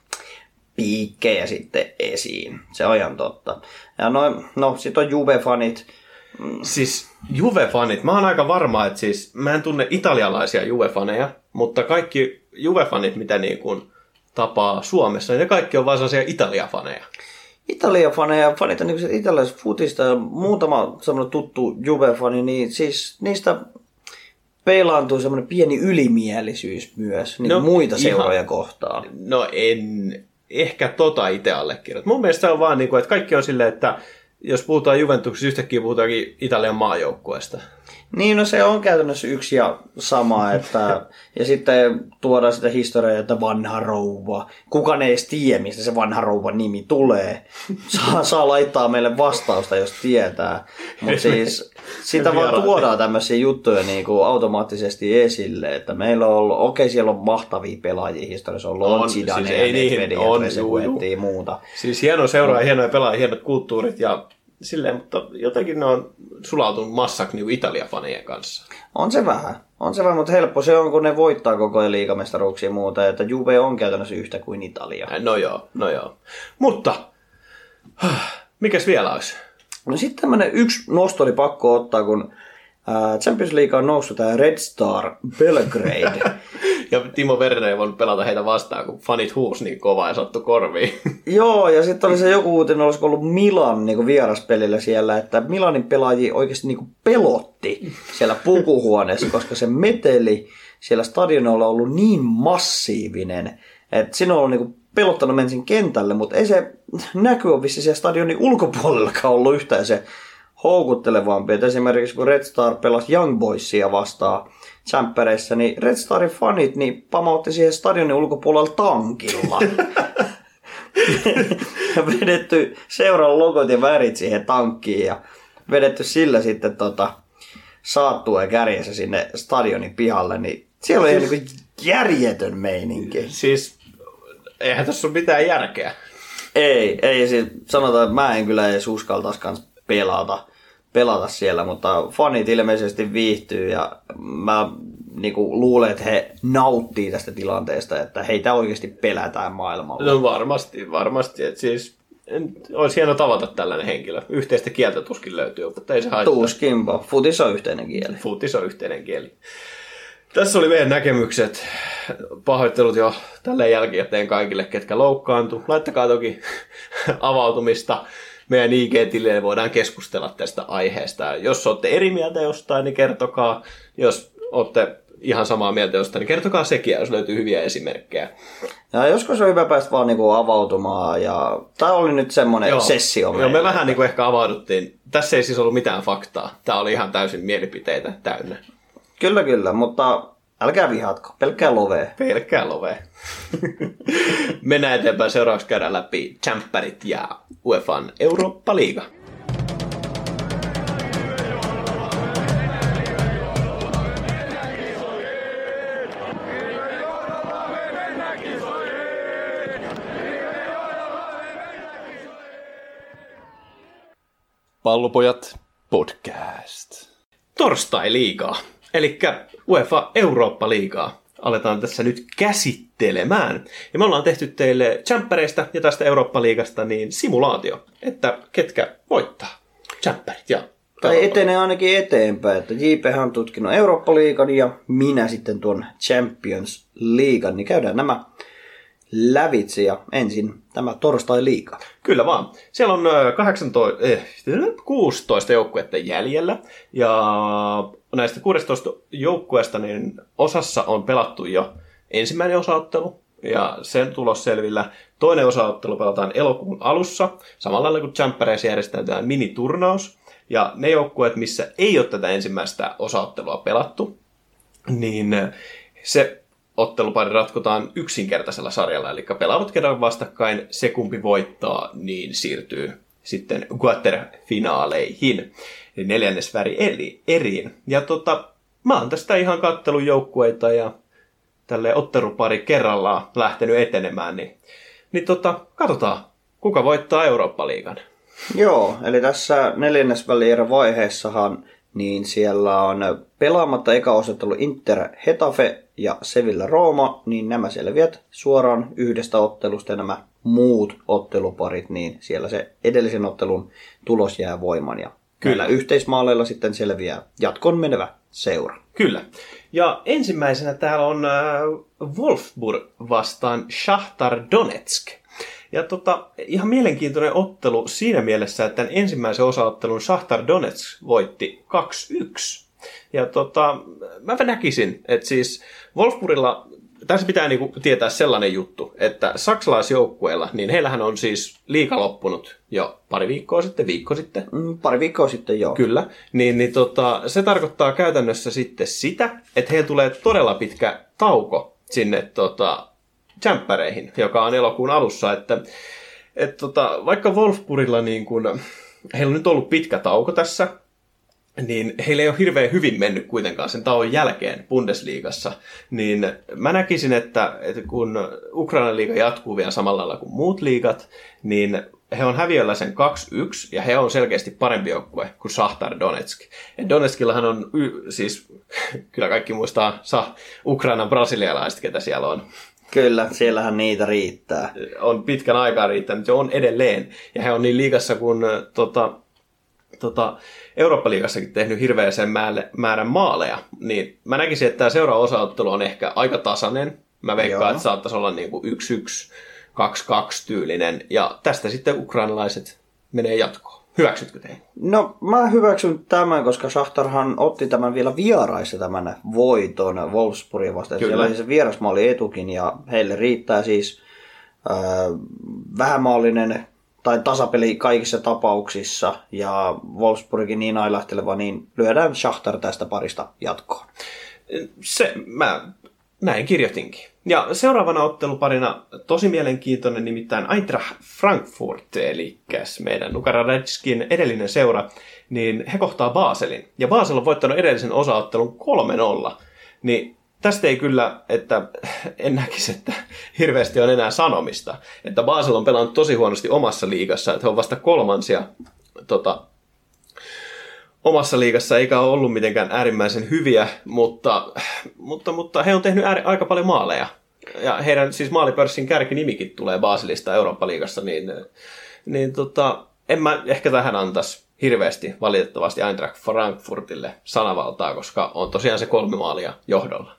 piikkejä sitten esiin. Se on ihan totta. Ja noin, no sit on Juve-fanit. Siis Juve-fanit, mä oon aika varma, että siis mä en tunne italialaisia Juve-faneja, mutta kaikki Juve-fanit, mitä niin kuin tapaa Suomessa, niin ne kaikki on vaan sellaisia Italia-faneja. Italia-faneja, fanit on niin italialaisesta futista ja muutama semmoinen tuttu Juve-fani, niin siis niistä peilaantuu semmoinen pieni ylimielisyys myös niin No, muita ihan. seuroja kohtaan. No en ehkä tota itse allekirjoita. Mun mielestä se on vaan niin kuin, että kaikki on silleen, että jos puhutaan Juventuksesta, yhtäkkiä puhutaankin Italian maajoukkueesta. Niin, no se on käytännössä yksi ja sama, (laughs) että, ja sitten tuodaan sitä historiaa, että vanha rouva. Kukaan ei edes tiedä, mistä se vanha rouvan nimi tulee. Saa, saa laittaa meille vastausta, jos tietää. Mutta siis sitä vaan tuodaan tämmöisiä juttuja niin kuin automaattisesti esille, että meillä on ollut, okei siellä on mahtavia pelaajia historiassa, on On, ollut Zidane siis ja Nedved ja Trezeguet ja muuta. Siis hieno seuraa, hienoja pelaajia, hienot kulttuurit ja silleen, mutta jotenkin ne on sulautunut massaksi niin Italia-fanien kanssa. On se vähän. On se vähän, mutta helppo se on, kun ne voittaa koko ajan liigamestaruuksia ja muuta, että Juve on käytännössä yhtä kuin Italia. No joo, no joo. Mutta, mikäs vielä olisi? No sitten tämmönen yksi nosto oli pakko ottaa, kun äh, Champions League on noussut tämä Red Star Belgrade. (laughs) Ja Timo Werner ei voinut pelata heitä vastaan, kun fanit huus niin kovaa ja sattu korviin. (laughs) Joo, ja sitten oli se joku uutinen, olisiko ollut Milan niin vieraspelillä siellä, että Milanin pelaajia oikeasti niin pelotti siellä pukuhuoneessa, (laughs) koska se meteli siellä stadionilla on ollut niin massiivinen, että siinä on ollut niin pelottanut mensin kentälle, mutta ei se näky ole vissi siellä stadionin ulkopuolellakaan ollut yhtään se houkuttelevampi. Et esimerkiksi kun Red Star pelasi Young Boysia vastaan Champereissä, niin Red Starin fanit niin pamautti siihen stadionin ulkopuolella tankilla. ja vedetty seuran logot ja värit siihen tankkiin ja vedetty sillä sitten tota, saattua kärjessä sinne stadionin pihalle, niin siellä oli siis... niin järjetön meininki. siis, eihän tässä ole mitään järkeä. Ei, ei siis sanotaan, että mä en kyllä edes uskaltaisi pelata, pelata siellä, mutta fanit ilmeisesti viihtyy ja mä niinku, luulen, että he nauttii tästä tilanteesta, että heitä oikeasti pelätään maailmalla. No varmasti, varmasti. Että siis, en, olisi hieno tavata tällainen henkilö. Yhteistä kieltä tuskin löytyy, mutta ei se haittaa. Tuuskinpa. Futis on yhteinen kieli. Futis on yhteinen kieli. Tässä oli meidän näkemykset. Pahoittelut jo tälle jälkikäteen kaikille, ketkä loukkaantu. Laittakaa toki (laughs) avautumista meidän IG-tilille, voidaan keskustella tästä aiheesta. Jos olette eri mieltä jostain, niin kertokaa. Jos olette ihan samaa mieltä jostain, niin kertokaa sekin, jos löytyy hyviä esimerkkejä. Ja joskus on hyvä päästä vaan niinku avautumaan ja tämä oli nyt semmoinen sessio Joo, me vähän niin kuin ehkä avauduttiin. Tässä ei siis ollut mitään faktaa. Tämä oli ihan täysin mielipiteitä täynnä. Kyllä, kyllä, mutta älkää vihatko, pelkkää lovee. Pelkkää lovea. (laughs) mennään eteenpäin. Seuraavaksi käydään läpi Champerit ja UEFAn Eurooppa-liiga. Pallopojat podcast. Torstai-liigaa, eli UEFA Eurooppa-liigaa aletaan tässä nyt käsittelemään. Ja me ollaan tehty teille Champereista ja tästä Eurooppa-liigasta niin simulaatio, että ketkä voittaa Champerit ja Tai etenee ainakin eteenpäin, että JP on tutkinut Eurooppa-liigan ja minä sitten tuon Champions Liigan, niin käydään nämä lävitse ja ensin tämä torstai-liiga. Kyllä vaan. Siellä on ö, 18, eh, 16 joukkuetta jäljellä ja näistä 16 joukkueesta niin osassa on pelattu jo ensimmäinen osaottelu ja sen tulos selvillä. Toinen osaottelu pelataan elokuun alussa, samalla lailla kuin Champereissa järjestetään miniturnaus. Ja ne joukkueet, missä ei ole tätä ensimmäistä osaottelua pelattu, niin se ottelupari ratkotaan yksinkertaisella sarjalla, eli pelaavat kerran vastakkain, se kumpi voittaa, niin siirtyy sitten eli neljännesväri eli eriin. Ja tota, mä oon tästä ihan kattelun joukkueita ja tälle ottelupari kerrallaan lähtenyt etenemään, niin, niin tota, katsotaan, kuka voittaa Eurooppa-liigan. Joo, eli tässä neljännesvälierä vaiheessahan niin siellä on pelaamatta eka osattelu Inter Hetafe ja Sevilla Rooma, niin nämä selviät suoraan yhdestä ottelusta ja nämä muut otteluparit, niin siellä se edellisen ottelun tulos jää voimaan ja Kyllä. yhteismaaleilla sitten selviää jatkon menevä seura. Kyllä. Ja ensimmäisenä täällä on äh, Wolfsburg vastaan Shahtar Donetsk. Ja tota, ihan mielenkiintoinen ottelu siinä mielessä, että tämän ensimmäisen osaottelun Shahtar Donetsk voitti 2-1. Ja tota, mä näkisin, että siis Wolfsburgilla, tässä pitää niinku tietää sellainen juttu, että saksalaisjoukkueilla, niin heillähän on siis liika loppunut jo pari viikkoa sitten, viikko sitten. Mm, pari viikkoa sitten joo. Kyllä, niin, niin tota, se tarkoittaa käytännössä sitten sitä, että heillä tulee todella pitkä tauko sinne tota, jämppäreihin, joka on elokuun alussa, että et tota, vaikka Wolfsburgilla niin kun, heillä on nyt ollut pitkä tauko tässä, niin heillä ei ole hirveän hyvin mennyt kuitenkaan sen tauon jälkeen Bundesliigassa, niin mä näkisin, että, että kun Ukrainan liiga jatkuu vielä samalla lailla kuin muut liigat, niin he on häviöllä sen 2-1, ja he on selkeästi parempi joukkue kuin Shahtar Donetsk. Ja Donetskillahan on, y- siis (laughs) kyllä kaikki muistaa sa- Ukrainan brasilialaiset, ketä siellä on. Kyllä, siellähän niitä riittää. On pitkän aikaa riittänyt, se on edelleen. Ja he on niin liigassa kuin tota, tota, Eurooppa-liigassakin tehnyt hirveän sen määrän maaleja, niin mä näkisin, että tämä seuraava osaottelu on ehkä aika tasainen. Mä veikkaan, Joo. että saattaisi olla niin kuin 1-1, 2-2 tyylinen, ja tästä sitten ukrainalaiset menee jatkoon. Hyväksytkö te? No mä hyväksyn tämän, koska Shahtarhan otti tämän vielä vieraissa tämän voiton Wolfsburgin vastaan. Kyllä. Siellä oli se vierasmaali etukin ja heille riittää siis äh, vähämaallinen tai tasapeli kaikissa tapauksissa ja Wolfsburgin niin ailahteleva, niin lyödään Shahtar tästä parista jatkoon. Se, mä näin kirjoitinkin. Ja seuraavana otteluparina tosi mielenkiintoinen nimittäin Eintracht Frankfurt, eli meidän Nukaradetskin edellinen seura, niin he kohtaa Baselin. Ja Basel on voittanut edellisen osaottelun 3-0. Niin tästä ei kyllä, että en näkisi, että hirveästi on enää sanomista. Että Basel on pelannut tosi huonosti omassa liigassa, että he on vasta kolmansia tota, omassa liigassa eikä ole ollut mitenkään äärimmäisen hyviä, mutta, mutta, mutta he on tehnyt ääri, aika paljon maaleja. Ja heidän siis maalipörssin kärkinimikin tulee Baselista Eurooppa-liigassa, niin, niin tota, en mä ehkä tähän antaisi hirveästi valitettavasti Eintracht Frankfurtille sanavaltaa, koska on tosiaan se kolme maalia johdolla.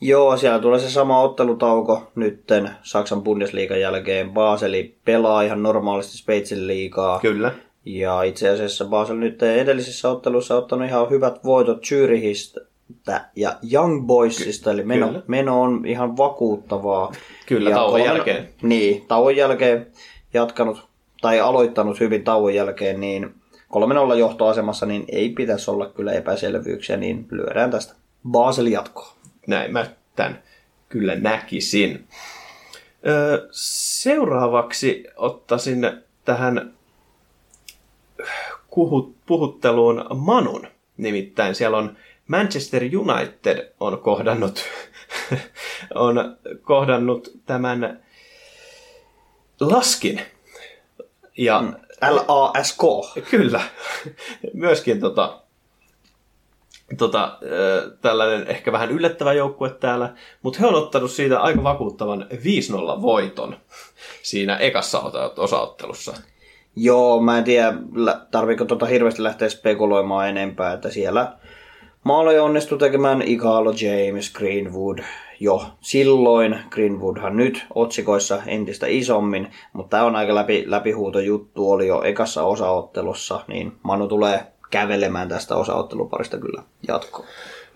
Joo, siellä tulee se sama ottelutauko nytten Saksan Bundesliigan jälkeen. Baseli pelaa ihan normaalisti Sveitsin liigaa. Kyllä. Ja itse asiassa Basel nyt edellisessä ottelussa ottanut ihan hyvät voitot Zürichistä ja Young Boysista, eli meno, meno on ihan vakuuttavaa. Kyllä, ja tauon kolme, jälkeen. Niin, tauon jälkeen jatkanut tai aloittanut hyvin tauon jälkeen, niin 3-0 johtoasemassa, niin ei pitäisi olla kyllä epäselvyyksiä, niin lyödään tästä Basel jatkoa. Näin mä tämän kyllä näkisin. Seuraavaksi ottaisin tähän kuhut, puhutteluun Manun. Nimittäin siellä on Manchester United on kohdannut, (laughs) on kohdannut tämän laskin. Ja Mm. L-A-S-K. Kyllä. Myöskin tota, tota, tällainen ehkä vähän yllättävä joukkue täällä, mutta he on ottanut siitä aika vakuuttavan 5-0 voiton siinä ekassa osaottelussa. Joo, mä en tiedä, tarviiko tota hirveästi lähteä spekuloimaan enempää, että siellä maaloja onnistui tekemään Igalo, James, Greenwood jo silloin. Greenwoodhan nyt otsikoissa entistä isommin, mutta tämä on aika läpi, läpihuuto juttu, oli jo ekassa osaottelussa, niin Manu tulee kävelemään tästä osaotteluparista kyllä jatkoon.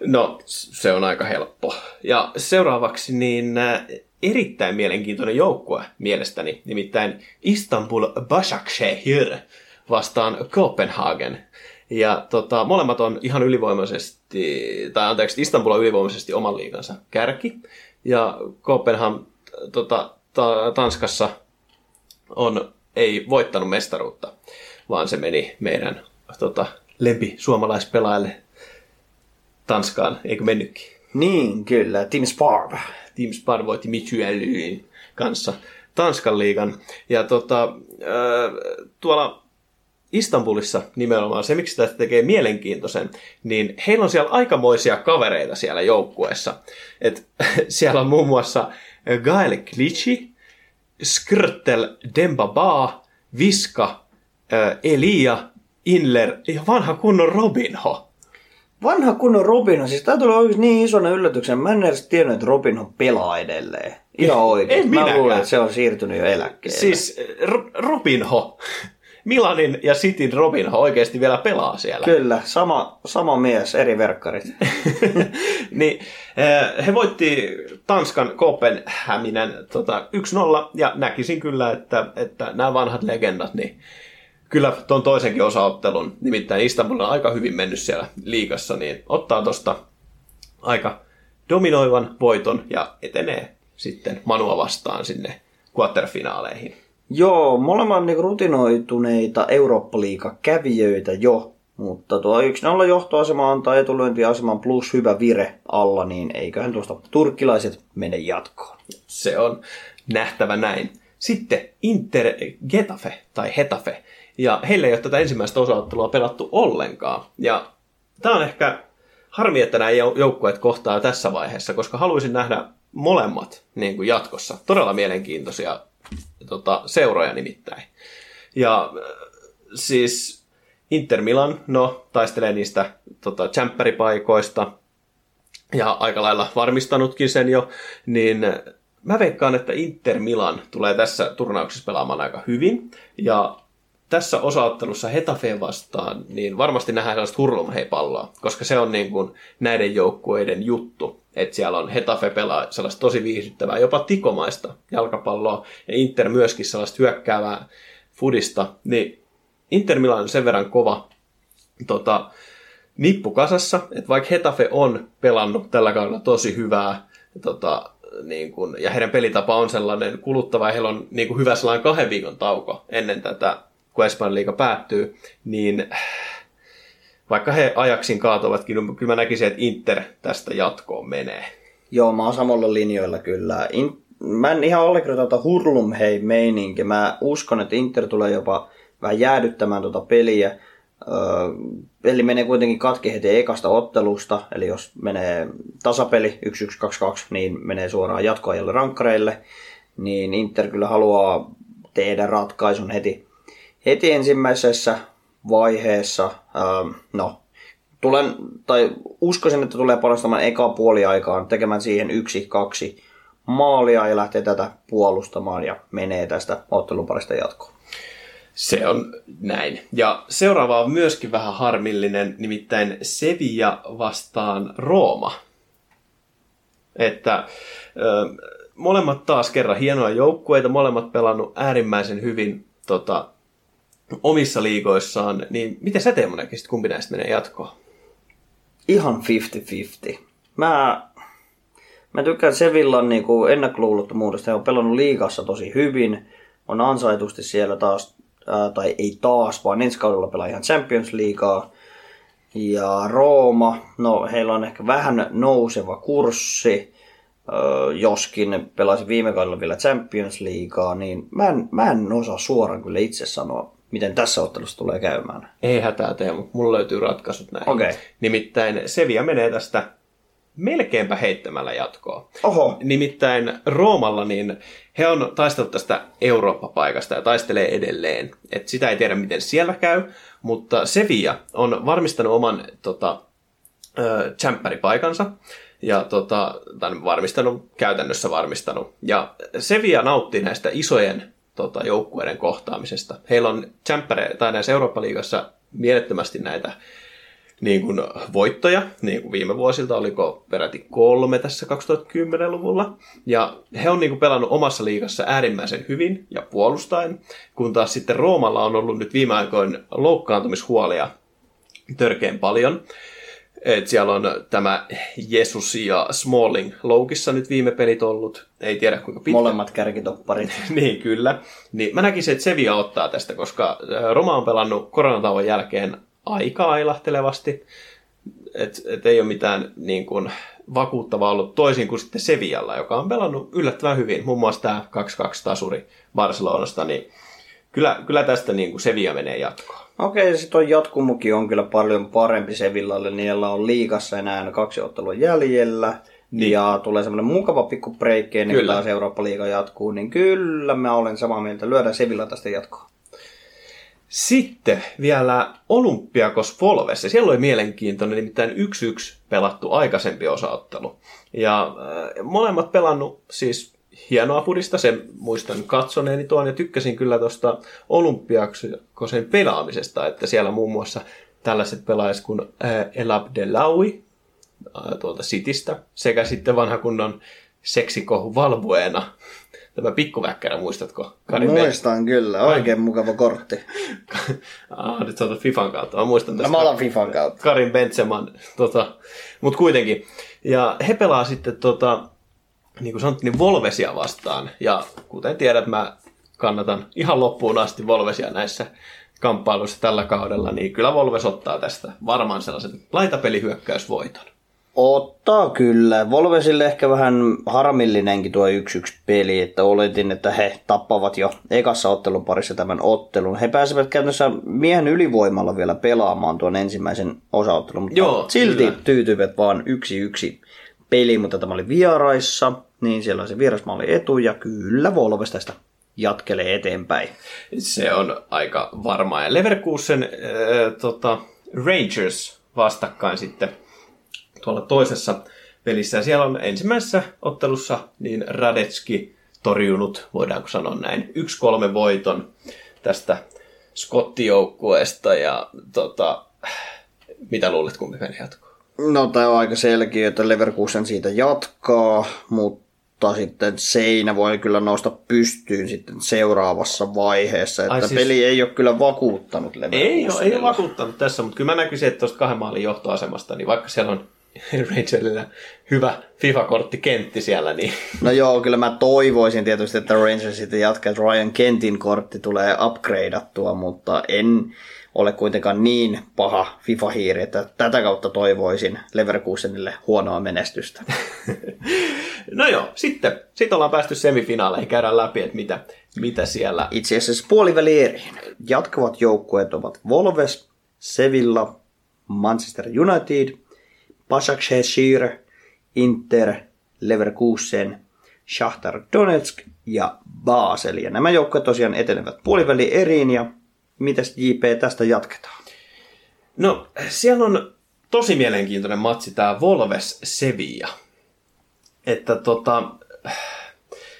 No, se on aika helppo. Ja seuraavaksi niin äh, erittäin mielenkiintoinen joukkue mielestäni, nimittäin Istanbul Başakşehir vastaan Copenhagen. Ja tota, molemmat on ihan ylivoimaisesti, tai anteeksi, Istanbul on ylivoimaisesti oman liigansa kärki. Ja Copenhagen tota, ta, Tanskassa on, ei voittanut mestaruutta, vaan se meni meidän tota, lempi suomalaispelaajille Tanskaan, eikö mennytkin? Niin, kyllä, Tim Sparv. Team Spar voitti Michelin kanssa Tanskan liigan. Ja tota, äh, tuolla Istanbulissa nimenomaan se, miksi tästä tekee mielenkiintoisen, niin heillä on siellä aikamoisia kavereita siellä joukkueessa. Et, (laughs) siellä on muun muassa Gael Klitsi, Skrtel Dembaba, Viska, äh, Elia, Inler ja vanha kunnon Robinho. Vanha kunnon Robinho, siis tää tulee niin isona yllätyksen. Mä en edes tiennyt, että Robinho pelaa edelleen. Ihan oikein. en Mä minäkään. luulen, että se on siirtynyt jo eläkkeelle. Siis R- Robinho, Milanin ja Cityn Robinho oikeasti vielä pelaa siellä. Kyllä, sama, sama mies, eri verkkarit. (laughs) niin, eh, he voitti Tanskan Copenhaminen tota, 1-0 ja näkisin kyllä, että, että nämä vanhat legendat, niin kyllä tuon toisenkin osaottelun, nimittäin Istanbul on aika hyvin mennyt siellä liigassa, niin ottaa tuosta aika dominoivan voiton ja etenee sitten Manua vastaan sinne quarterfinaaleihin. Joo, molemmat niin rutinoituneita Eurooppa-liiga kävijöitä jo, mutta tuo 1-0 johtoasema antaa etulyöntiaseman plus hyvä vire alla, niin eiköhän tuosta turkkilaiset mene jatkoon. Se on nähtävä näin. Sitten Inter Getafe tai Hetafe. Ja heille ei ole tätä ensimmäistä osaottelua pelattu ollenkaan. Ja tämä on ehkä harmi, että nämä jou- joukkueet kohtaa tässä vaiheessa, koska haluaisin nähdä molemmat niin kuin jatkossa. Todella mielenkiintoisia tota, seuroja nimittäin. Ja äh, siis Inter Milan, no, taistelee niistä tota, tsemppäripaikoista, ja aika lailla varmistanutkin sen jo, niin mä veikkaan, että Inter Milan tulee tässä turnauksessa pelaamaan aika hyvin. Ja tässä osaottelussa Hetafe vastaan, niin varmasti nähdään sellaista hurlumhei-palloa, koska se on niin kuin näiden joukkueiden juttu. Että siellä on Hetafe pelaa sellaista tosi viihdyttävää, jopa tikomaista jalkapalloa, ja Inter myöskin sellaista hyökkäävää fudista. Niin Inter Milan on sen verran kova tota, nippu kasassa, että vaikka Hetafe on pelannut tällä kaudella tosi hyvää, tota, niin kun, ja heidän pelitapa on sellainen kuluttava, ja heillä on niin kun hyvä sellainen kahden viikon tauko ennen tätä, kun Espanjan liiga päättyy, niin vaikka he ajaksin kaatovatkin, niin kyllä mä näkisin, että Inter tästä jatkoon menee. Joo, mä oon samalla linjoilla kyllä. In, mä en ihan allekirjoita tuota hurlum hei meininki. Mä uskon, että Inter tulee jopa vähän jäädyttämään tuota peliä. Öö, peli menee kuitenkin katki heti ekasta ottelusta, eli jos menee tasapeli 1-1-2-2, niin menee suoraan jatkoajalle rankkareille. Niin Inter kyllä haluaa tehdä ratkaisun heti, heti ensimmäisessä vaiheessa. Öö, no, tulen, tai uskoisin, että tulee panostamaan eka puoliaikaan, tekemään siihen yksi, kaksi maalia ja lähtee tätä puolustamaan ja menee tästä otteluparista jatkoon. Se on näin. Ja seuraava on myöskin vähän harmillinen, nimittäin Sevilla vastaan Rooma. Että ö, molemmat taas kerran hienoja joukkueita, molemmat pelannut äärimmäisen hyvin tota, omissa liigoissaan. Niin miten sä Teemu näkisit, kumpi näistä menee jatkoon? Ihan 50-50. Mä, Mä tykkään Sevillan niin kuin ennakkoluulottomuudesta. He on pelannut liigassa tosi hyvin. On ansaitusti siellä taas, ää, tai ei taas, vaan ensi kaudella pelaa ihan Champions Leaguea. Ja Rooma, no heillä on ehkä vähän nouseva kurssi, joskin pelasi viime kaudella vielä Champions Leaguea, niin mä en, mä en osaa suoraan kyllä itse sanoa, miten tässä ottelussa tulee käymään. Ei hätää tee, mutta mulla löytyy ratkaisut näihin. Okei. Nimittäin Sevilla menee tästä melkeinpä heittämällä jatkoa. Oho. Nimittäin Roomalla niin he on taistellut tästä Eurooppa-paikasta ja taistelee edelleen. Et sitä ei tiedä, miten siellä käy, mutta Sevilla on varmistanut oman tota, paikansa ja tota, tai varmistanut, käytännössä varmistanut. Ja Sevilla nauttii näistä isojen tota, joukkueiden kohtaamisesta. Heillä on Champions tai näissä Eurooppa-liigassa mielettömästi näitä niin kuin voittoja, niin kuin viime vuosilta, oliko peräti kolme tässä 2010-luvulla. Ja he on niin kuin pelannut omassa liigassa äärimmäisen hyvin ja puolustaen, kun taas sitten Roomalla on ollut nyt viime aikoina loukkaantumishuolia törkeän paljon. Et siellä on tämä Jesus ja Smalling loukissa nyt viime pelit ollut. Ei tiedä kuinka pitkä. Molemmat kärkitopparit. (laughs) niin, kyllä. Niin mä näkisin, että Sevilla ottaa tästä, koska Roma on pelannut koronatauon jälkeen aika ailahtelevasti. Et, et ei ole mitään niin kuin, vakuuttavaa ollut toisin kuin sitten Sevillalla, joka on pelannut yllättävän hyvin. Muun muassa tämä 2-2 tasuri Barcelonasta, niin kyllä, kyllä tästä niin kuin Sevilla menee jatkoon. Okei, okay, sitten on jatkumuki on kyllä paljon parempi Sevillalle. Niillä on liigassa enää kaksi ottelua jäljellä. Niin. Ja tulee semmoinen mukava pikku breikki ennen kuin taas Eurooppa-liiga jatkuu. Niin kyllä mä olen samaa mieltä. Lyödään Sevilla tästä jatkoon. Sitten vielä Olympiakos Volves. Siellä oli mielenkiintoinen, nimittäin 1-1 pelattu aikaisempi osaottelu. Ja äh, molemmat pelannut siis hienoa pudista, sen muistan katsoneeni tuon ja tykkäsin kyllä tuosta Olympiakosen pelaamisesta, että siellä muun muassa tällaiset pelaajat kuin äh, El Abdelawi äh, tuolta Sitistä sekä sitten vanha kunnon seksikohu Valbuena Tämä pikkuväkkärä, muistatko? Karin Muistan ben... kyllä, oikein mukava kortti. (laughs) ah, nyt sä Fifan kautta. Mä muistan tästä. No, mä olen Fifan kautta. Karin Bentseman, tota, mutta kuitenkin. Ja he pelaa sitten, tota, niin kuin sanottiin, niin Volvesia vastaan. Ja kuten tiedät, mä kannatan ihan loppuun asti Volvesia näissä kamppailuissa tällä kaudella, niin kyllä Volves ottaa tästä varmaan sellaisen laitapelihyökkäysvoiton. Ottaa kyllä. Volvesille ehkä vähän harmillinenkin tuo 1-1 peli, että oletin, että he tappavat jo ekassa ottelun parissa tämän ottelun. He pääsevät käytännössä miehen ylivoimalla vielä pelaamaan tuon ensimmäisen osaottelun, mutta Joo, silti kyllä. tyytyivät vaan 1-1 peli, mutta tämä oli vieraissa, niin siellä se vierasmaali etu, ja kyllä Volves tästä jatkelee eteenpäin. Se on aika varmaa. Ja Leverkusen äh, tota, Rangers vastakkain sitten tuolla toisessa pelissä. Ja siellä on ensimmäisessä ottelussa niin Radetski torjunut, voidaanko sanoa näin, 1-3 voiton tästä skottijoukkueesta. Ja tota, mitä luulet, kumpi meni jatkoon? No tämä on aika selkeä, että Leverkusen siitä jatkaa, mutta sitten seinä voi kyllä nousta pystyyn sitten seuraavassa vaiheessa. Että Ai siis... peli ei ole kyllä vakuuttanut Ei ole, ei ole vakuuttanut tässä, mutta kyllä mä näkisin, että tuosta kahden maalin johtoasemasta, niin vaikka siellä on (laughs) Rangerilla hyvä FIFA-korttikentti siellä. Niin. No joo, kyllä mä toivoisin tietysti, että Rangers sitten jatkaa, että Ryan Kentin kortti tulee upgradeattua, mutta en ole kuitenkaan niin paha FIFA-hiiri, että tätä kautta toivoisin Leverkusenille huonoa menestystä. (laughs) no joo, sitten, sitten ollaan päästy semifinaaleihin, käydään läpi, että mitä, mitä siellä... Itse asiassa puolivälieriin. Jatkavat joukkueet ovat Volves, Sevilla, Manchester United – Başakşehir, Inter, Leverkusen, Shakhtar Donetsk ja Basel. Ja nämä joukkueet tosiaan etenevät puoliväli eriin ja mitäs JP tästä jatketaan? No siellä on tosi mielenkiintoinen matsi tämä Volves Sevilla. Että tota,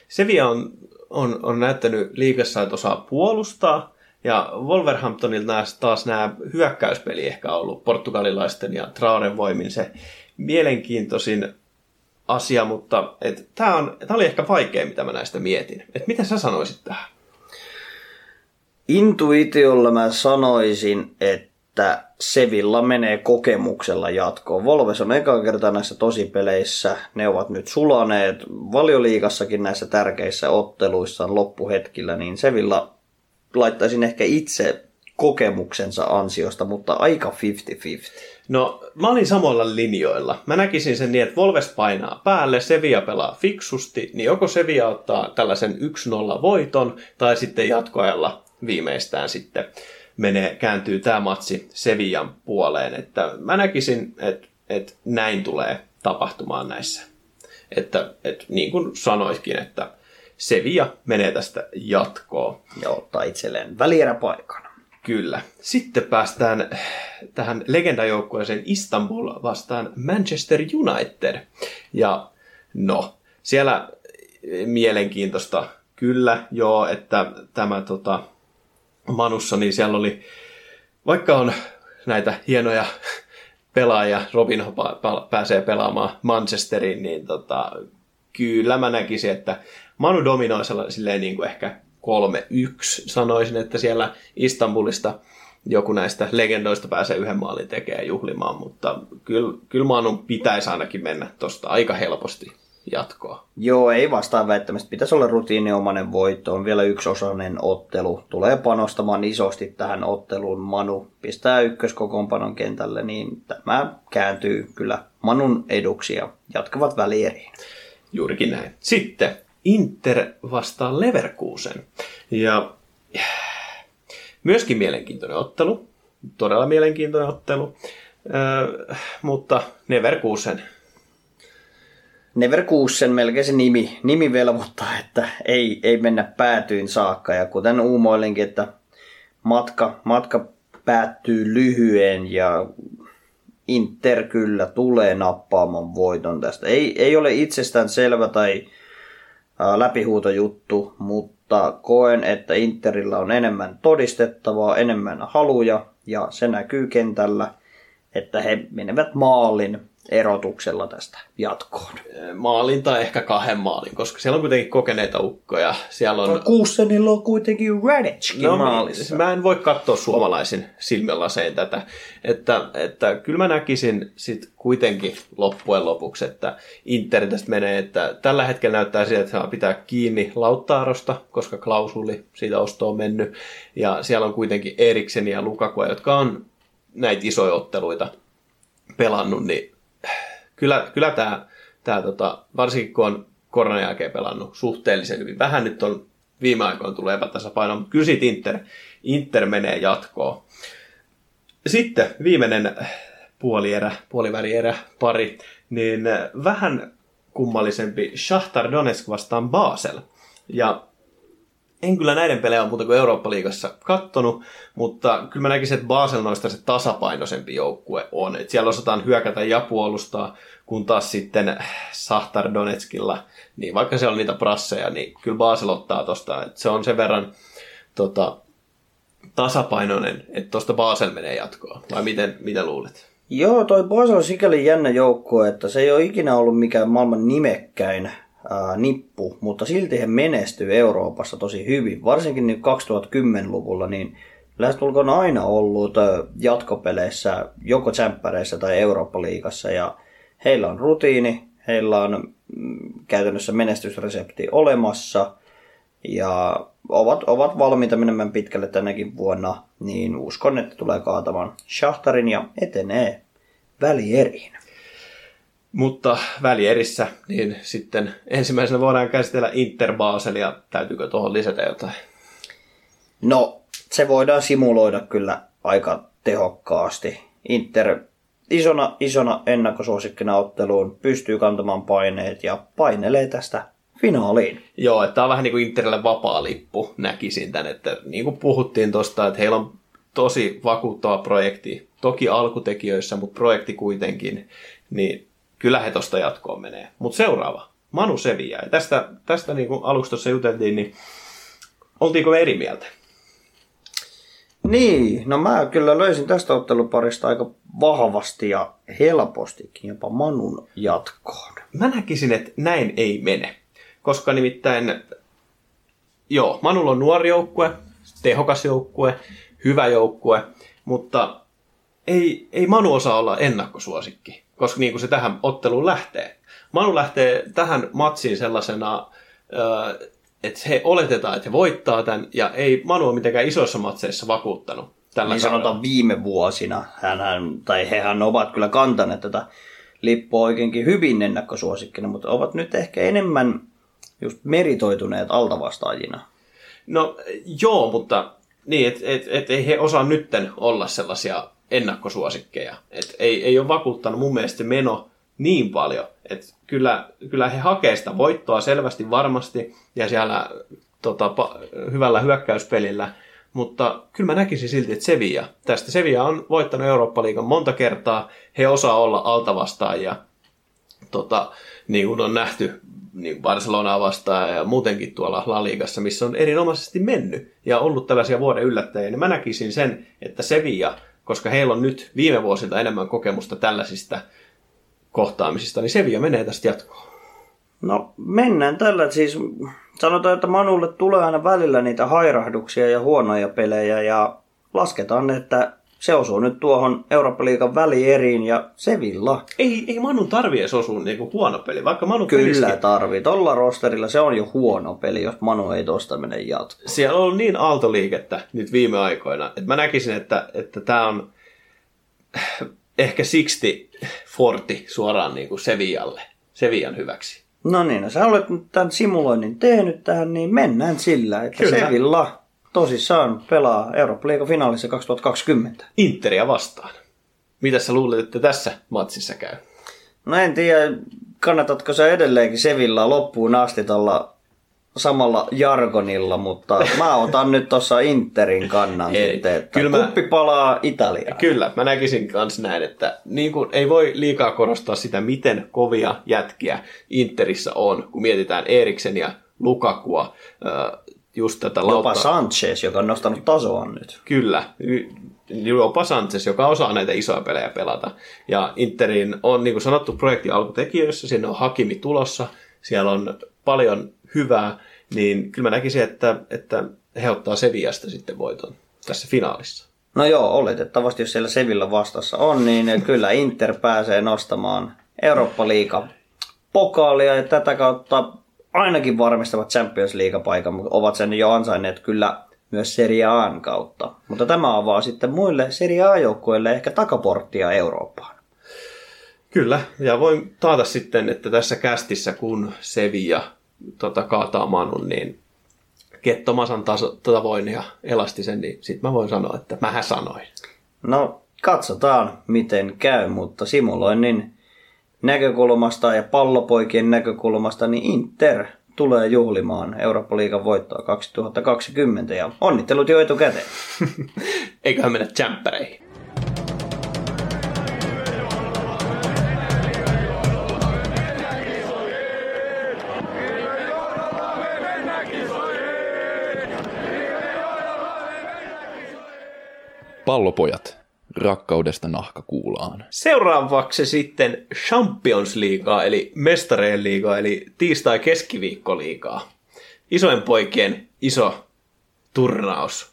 Sevilla on, on, on näyttänyt liikassa, että osaa puolustaa, ja Wolverhamptonilta taas nämä hyökkäyspeli ehkä ollut portugalilaisten ja Traoren voimin se mielenkiintoisin asia, mutta tämä oli ehkä vaikea, mitä mä näistä mietin. Et mitä sä sanoisit tähän? Intuitiolla mä sanoisin, että Sevilla menee kokemuksella jatkoon. Volves on eka kerta näissä tosipeleissä. Ne ovat nyt sulaneet valioliigassakin näissä tärkeissä otteluissaan loppuhetkillä, niin Sevilla laittaisin ehkä itse kokemuksensa ansiosta, mutta aika 50-50. No, mä olin samoilla linjoilla. Mä näkisin sen niin, että Volves painaa päälle, Sevilla pelaa fiksusti, niin joko Sevilla ottaa tällaisen 1-0 voiton, tai sitten jatkoajalla viimeistään sitten menee, kääntyy tämä matsi Sevillan puoleen. Että mä näkisin, että, että näin tulee tapahtumaan näissä. Että, että niin kuin sanoitkin, että Sevilla menee tästä jatkoon. Ja ottaa itselleen välieräpaikan. Kyllä. Sitten päästään tähän legendajoukkueeseen Istanbul vastaan Manchester United. Ja no, siellä mielenkiintoista kyllä, joo, että tämä tota, Manussa, niin siellä oli, vaikka on näitä hienoja pelaajia, Robin pääsee pelaamaan Manchesteriin, niin tota, kyllä mä näkisin, että Manu dominoi silleen niin kuin ehkä 3-1. Sanoisin, että siellä Istanbulista joku näistä legendoista pääsee yhden maalin tekemään juhlimaan, mutta kyllä, kyllä Manun pitäisi ainakin mennä tuosta aika helposti jatkoa. Joo, ei vastaan väittämästä. Pitäisi olla rutiiniomainen voitto. On vielä yksi osainen ottelu. Tulee panostamaan isosti tähän otteluun. Manu pistää ykköskokoonpanon kentälle, niin tämä kääntyy kyllä Manun eduksi ja jatkavat välieriin. Juurikin näin. Sitten Inter vastaan Leverkusen. Ja myöskin mielenkiintoinen ottelu. Todella mielenkiintoinen ottelu. Öö, mutta Leverkusen Neverkusen melkein se nimi, nimi velvoittaa, että ei, ei mennä päätyyn saakka. Ja kuten uumoilinkin, että matka, matka päättyy lyhyen ja Inter kyllä tulee nappaamaan voiton tästä. Ei, ei ole itsestään selvä tai läpihuutojuttu, mutta koen, että Interillä on enemmän todistettavaa, enemmän haluja ja se näkyy kentällä, että he menevät maalin erotuksella tästä jatkoon. Maalin tai ehkä kahden maalin, koska siellä on kuitenkin kokeneita ukkoja. Siellä on... No, Kuussenilla on kuitenkin Radickin no, maalissa. Mä en voi katsoa suomalaisin silmälaseen tätä. Että, että kyllä mä näkisin sit kuitenkin loppujen lopuksi, että Inter tästä menee, että tällä hetkellä näyttää siltä, että saa pitää kiinni Lauttaarosta, koska klausuli siitä ostoon mennyt. Ja siellä on kuitenkin Eriksen ja Lukaku, jotka on näitä isoja otteluita pelannut, niin kyllä, kyllä tämä, tämä tota, varsinkin kun on koronan jälkeen pelannut suhteellisen hyvin. Vähän nyt on viime aikoina tullut epätasapaino, mutta kyllä siitä Inter, Inter menee jatkoon. Sitten viimeinen puolierä, puolivälierä pari, niin vähän kummallisempi Shahtar Donetsk vastaan Basel. Ja en kyllä näiden pelejä ole muuta kuin Eurooppa-liigassa kattonut, mutta kyllä mä näkisin, että Basel noista se tasapainoisempi joukkue on. Et siellä osataan hyökätä ja puolustaa, kun taas sitten Sahtar Donetskilla, niin vaikka siellä on niitä prasseja, niin kyllä Basel ottaa tosta. Et se on sen verran tota, tasapainoinen, että tuosta Basel menee jatkoon. Vai miten, mitä luulet? Joo, toi Basel on sikäli jännä joukkue, että se ei ole ikinä ollut mikään maailman nimekkäin ää, nippu, mutta silti he menestyy Euroopassa tosi hyvin. Varsinkin nyt 2010-luvulla, niin lähestulkoon aina ollut jatkopeleissä, joko tsemppäreissä tai Eurooppa-liigassa. Ja heillä on rutiini, heillä on mm, käytännössä menestysresepti olemassa ja ovat, ovat valmiita menemään pitkälle tänäkin vuonna, niin uskon, että tulee kaatamaan Shahtarin ja etenee välieriin. Mutta välierissä, niin sitten ensimmäisenä voidaan käsitellä Inter Baselia. Täytyykö tuohon lisätä jotain? No, se voidaan simuloida kyllä aika tehokkaasti. Inter isona, isona ennakkosuosikkina otteluun pystyy kantamaan paineet ja painelee tästä finaaliin. Joo, että tämä on vähän niin kuin Interille vapaa lippu, näkisin tämän. Että niin kuin puhuttiin tuosta, että heillä on tosi vakuuttava projekti. Toki alkutekijöissä, mutta projekti kuitenkin. Niin kyllä he tuosta jatkoon menee. Mutta seuraava, Manu Sevilla. Ja tästä, tästä niin kuin aluksi tuossa juteltiin, niin oltiinko me eri mieltä? Niin, no mä kyllä löysin tästä otteluparista aika vahvasti ja helpostikin jopa Manun jatkoon. Mä näkisin, että näin ei mene. Koska nimittäin, joo, Manulla on nuori joukkue, tehokas joukkue, hyvä joukkue, mutta ei, ei Manu osaa olla ennakkosuosikki, koska niin kuin se tähän otteluun lähtee. Manu lähtee tähän matsiin sellaisena, että he oletetaan, että he voittaa tämän, ja ei Manu ole mitenkään isoissa matseissa vakuuttanut. Tällä niin sanotaan viime vuosina, hänhän, tai hehän ovat kyllä kantaneet tätä lippua oikeinkin hyvin ennakkosuosikkina, mutta ovat nyt ehkä enemmän just meritoituneet altavastaajina. No joo, mutta niin, että et, et, ei he osaa nytten olla sellaisia ennakkosuosikkeja. Et ei, ei ole vakuuttanut mun mielestä meno niin paljon. Et kyllä, kyllä he hakee sitä voittoa selvästi varmasti ja siellä tota, hyvällä hyökkäyspelillä. Mutta kyllä mä näkisin silti, että Sevilla, tästä Sevilla on voittanut Eurooppa-liigan monta kertaa, he osaa olla altavastaajia, tota, niin kuin on nähty niin Barcelonaa vastaan ja muutenkin tuolla La Ligassa, missä on erinomaisesti mennyt ja ollut tällaisia vuoden yllättäjiä, niin mä näkisin sen, että Sevilla, koska heillä on nyt viime vuosilta enemmän kokemusta tällaisista kohtaamisista, niin Sevilla menee tästä jatkoon. No mennään tällä, siis sanotaan, että Manulle tulee aina välillä niitä hairahduksia ja huonoja pelejä ja lasketaan, että se osuu nyt tuohon Eurooppa-liigan välieriin ja Sevilla. Ei, ei Manu tarvii edes osua niinku huono peli, vaikka Manu Kyllä pelisikin. tarvii. Tolla rosterilla se on jo huono peli, jos Manu ei tosta mene jatkoon. Siellä on ollut niin aaltoliikettä nyt viime aikoina, että mä näkisin, että, että tämä on ehkä 60-40 suoraan niin kuin Sevillalle, Sevillan hyväksi. No niin, no sä olet nyt tämän simuloinnin tehnyt tähän, niin mennään sillä, että Kyllä. Sevilla tosissaan pelaa Eurooppa-liigan finaalissa 2020. Interia vastaan. Mitä sä luulet, että tässä matsissa käy? No en tiedä, kannatatko sä edelleenkin Sevillaa loppuun asti tällä samalla jargonilla, mutta mä otan nyt tuossa Interin kannan (laughs) Ei, sitten, että kyllä mä- kuppi palaa Italiaan. Kyllä, mä näkisin myös näin, että niin kuin ei voi liikaa korostaa sitä, miten kovia jätkiä Interissä on, kun mietitään Eriksenia, Lukakua, äh, just tätä Jopa lautta... Sanchez, joka on nostanut tasoa nyt. Kyllä, jopa Sanchez, joka osaa näitä isoja pelejä pelata. Ja Interin on, niin kuin sanottu, projekti alkutekijöissä, sinne on Hakimi tulossa, siellä on paljon hyvää, niin kyllä mä näkisin, että, että he ottaa Seviasta sitten voiton tässä finaalissa. No joo, oletettavasti jos siellä Sevilla vastassa on, niin kyllä Inter pääsee nostamaan Eurooppa-liiga pokaalia ja tätä kautta ainakin varmistavat Champions League-paikan, mutta ovat sen jo ansainneet kyllä myös Serie A:n kautta. Mutta tämä avaa sitten muille Serie A-joukkueille ehkä takaporttia Eurooppaan. Kyllä, ja voin taata sitten, että tässä kästissä, kun Sevilla tota, kaataa Manun, niin Kettomasan taso, tavoin ja elastisen, niin sitten mä voin sanoa, että mähän sanoin. No, katsotaan miten käy, mutta simuloinnin näkökulmasta ja pallopoikien näkökulmasta, niin Inter tulee juhlimaan Eurooppa-liigan voittoa 2020 ja onnittelut jo etukäteen. (laughs) Eiköhän mennä jämppäreihin. Pallopojat, rakkaudesta nahkakuulaan. Seuraavaksi sitten Champions Liigaa, eli Mestareen liigaa, eli tiistai-keskiviikkoliigaa. Isojen poikien iso turnaus.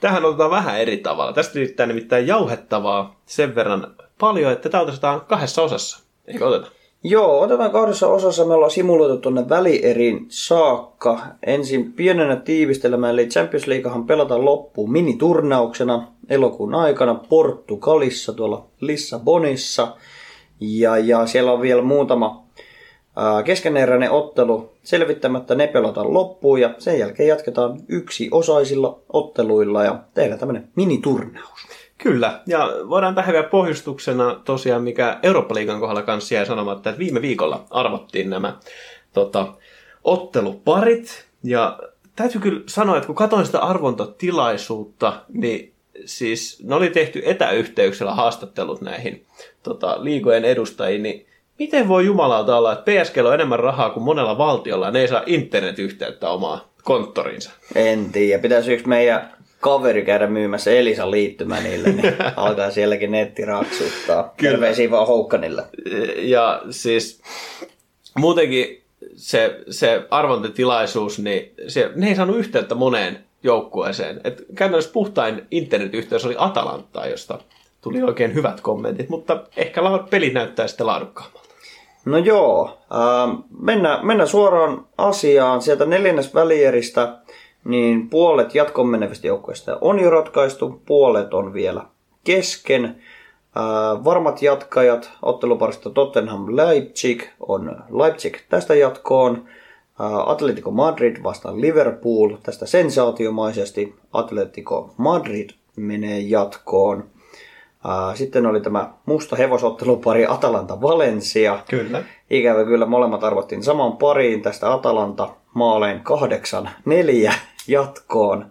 Tähän otetaan vähän eri tavalla. Tästä liittää nimittäin jauhettavaa sen verran paljon, että tämä otetaan kahdessa osassa. Eikö oteta? Joo, otetaan kahdessa osassa. Me ollaan simuloitu tuonne välierin saakka. Ensin pienenä tiivistelmään, eli Champions Leaguehan pelataan loppuun miniturnauksena elokuun aikana Portugalissa, tuolla Lissabonissa. Ja, ja siellä on vielä muutama keskeneräinen ottelu selvittämättä, ne pelataan loppuun ja sen jälkeen jatketaan yksi osaisilla otteluilla ja tehdään tämmöinen miniturnaus. Kyllä, ja voidaan tähän vielä pohjustuksena tosiaan, mikä Eurooppa-liigan kohdalla kanssa jäi sanomatta, että viime viikolla arvottiin nämä tota, otteluparit, ja täytyy kyllä sanoa, että kun katsoin sitä arvontatilaisuutta, niin siis ne oli tehty etäyhteyksellä haastattelut näihin tota, liigojen edustajiin, niin miten voi jumalauta olla, että PSG on enemmän rahaa kuin monella valtiolla, ja ne ei saa internetyhteyttä omaa konttoriinsa. En tiedä, pitäisi yksi meidän kaveri käydä myymässä Elisan liittymä niille, niin (laughs) alkaa sielläkin netti raksuttaa. Kyllä. Terveisiä vaan Houkkanille. ja siis muutenkin se, se arvontatilaisuus, niin se, ne ei saanut yhteyttä moneen joukkueeseen. Et käytännössä puhtain internetyhteys oli Atalanta, josta tuli oikein hyvät kommentit, mutta ehkä peli näyttää sitten laadukkaammalta. No joo, äh, mennään, mennään suoraan asiaan. Sieltä neljännes välieristä, niin puolet jatkoon menevistä joukkueista on jo ratkaistu, puolet on vielä kesken. Varmat jatkajat otteluparista Tottenham Leipzig on Leipzig tästä jatkoon. Atletico Madrid vastaan Liverpool tästä sensaatiomaisesti. Atletico Madrid menee jatkoon. Sitten oli tämä musta hevosottelupari Atalanta Valencia. Kyllä. Ikävä kyllä molemmat arvottiin saman pariin tästä Atalanta kahdeksan neljä jatkoon.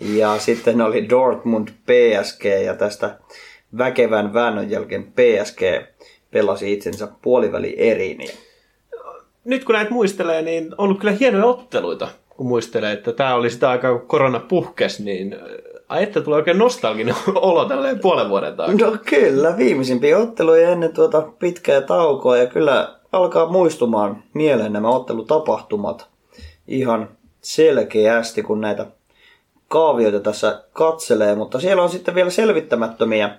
Ja sitten oli Dortmund PSG ja tästä väkevän väännön jälkeen PSG pelasi itsensä puoliväli eriin. Ja Nyt kun näitä muistelee, niin on ollut kyllä hienoja otteluita, kun muistelee, että tämä oli sitä aikaa, kun korona puhkes, niin äh, ai että tulee oikein nostalginen (laughs) olo tälleen puolen vuoden taakse. No kyllä, viimeisimpiä otteluja ennen tuota pitkää taukoa ja kyllä alkaa muistumaan mieleen nämä ottelutapahtumat ihan selkeästi, kun näitä kaavioita tässä katselee, mutta siellä on sitten vielä selvittämättömiä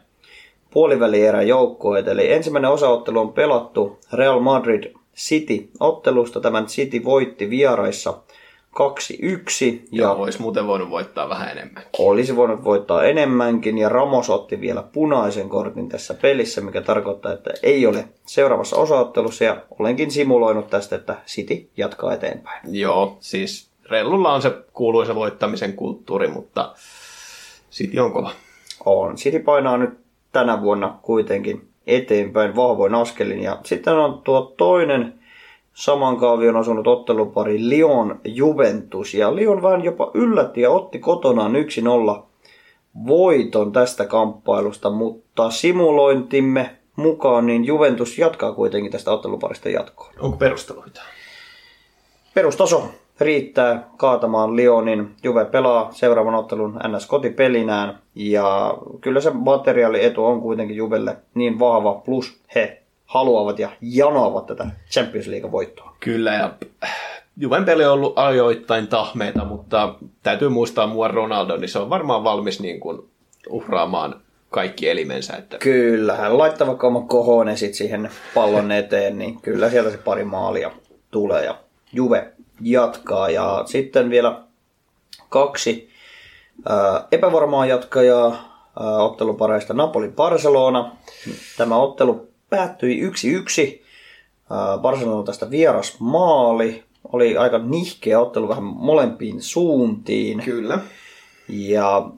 puolivälierän joukkoita. Eli ensimmäinen osaottelu on pelattu Real Madrid City ottelusta. Tämän City voitti vieraissa 2-1 Ja ja olisi muuten voinut voittaa vähän enemmän. olisi voinut voittaa enemmänkin ja Ramos otti vielä punaisen kortin tässä pelissä, mikä tarkoittaa, että ei ole seuraavassa osaottelussa ja olenkin simuloinut tästä, että City jatkaa eteenpäin. Joo, siis Rellulla on se kuuluisa voittamisen kulttuuri, mutta City on kova. On. City painaa nyt tänä vuonna kuitenkin eteenpäin vahvoin askelin ja sitten on tuo toinen saman kaavion asunut ottelupari Lyon Juventus ja Lyon vähän jopa yllätti ja otti kotonaan 1-0 voiton tästä kamppailusta, mutta simulointimme mukaan niin Juventus jatkaa kuitenkin tästä otteluparista jatkoon. Onko perusteluita? Perustaso riittää kaatamaan Lyonin. Juve pelaa seuraavan ottelun NS kotipelinään ja kyllä se materiaalietu on kuitenkin Juvelle niin vahva, plus he haluavat ja janoavat tätä Champions League voittoa. Kyllä, ja Juven peli on ollut ajoittain tahmeita, mutta täytyy muistaa mua Ronaldo, niin se on varmaan valmis niin kuin uhraamaan kaikki elimensä. Että Kyllä, hän laittaa vaikka oman kohone sit siihen pallon eteen, niin kyllä sieltä se pari maalia tulee ja Juve jatkaa. Ja sitten vielä kaksi ää, epävarmaa jatkajaa ää, ottelupareista Napoli-Barcelona. Tämä ottelu päättyi 1-1. Ää, Barcelona tästä vieras maali. Oli aika nihkeä ottelu vähän molempiin suuntiin. Kyllä. Ja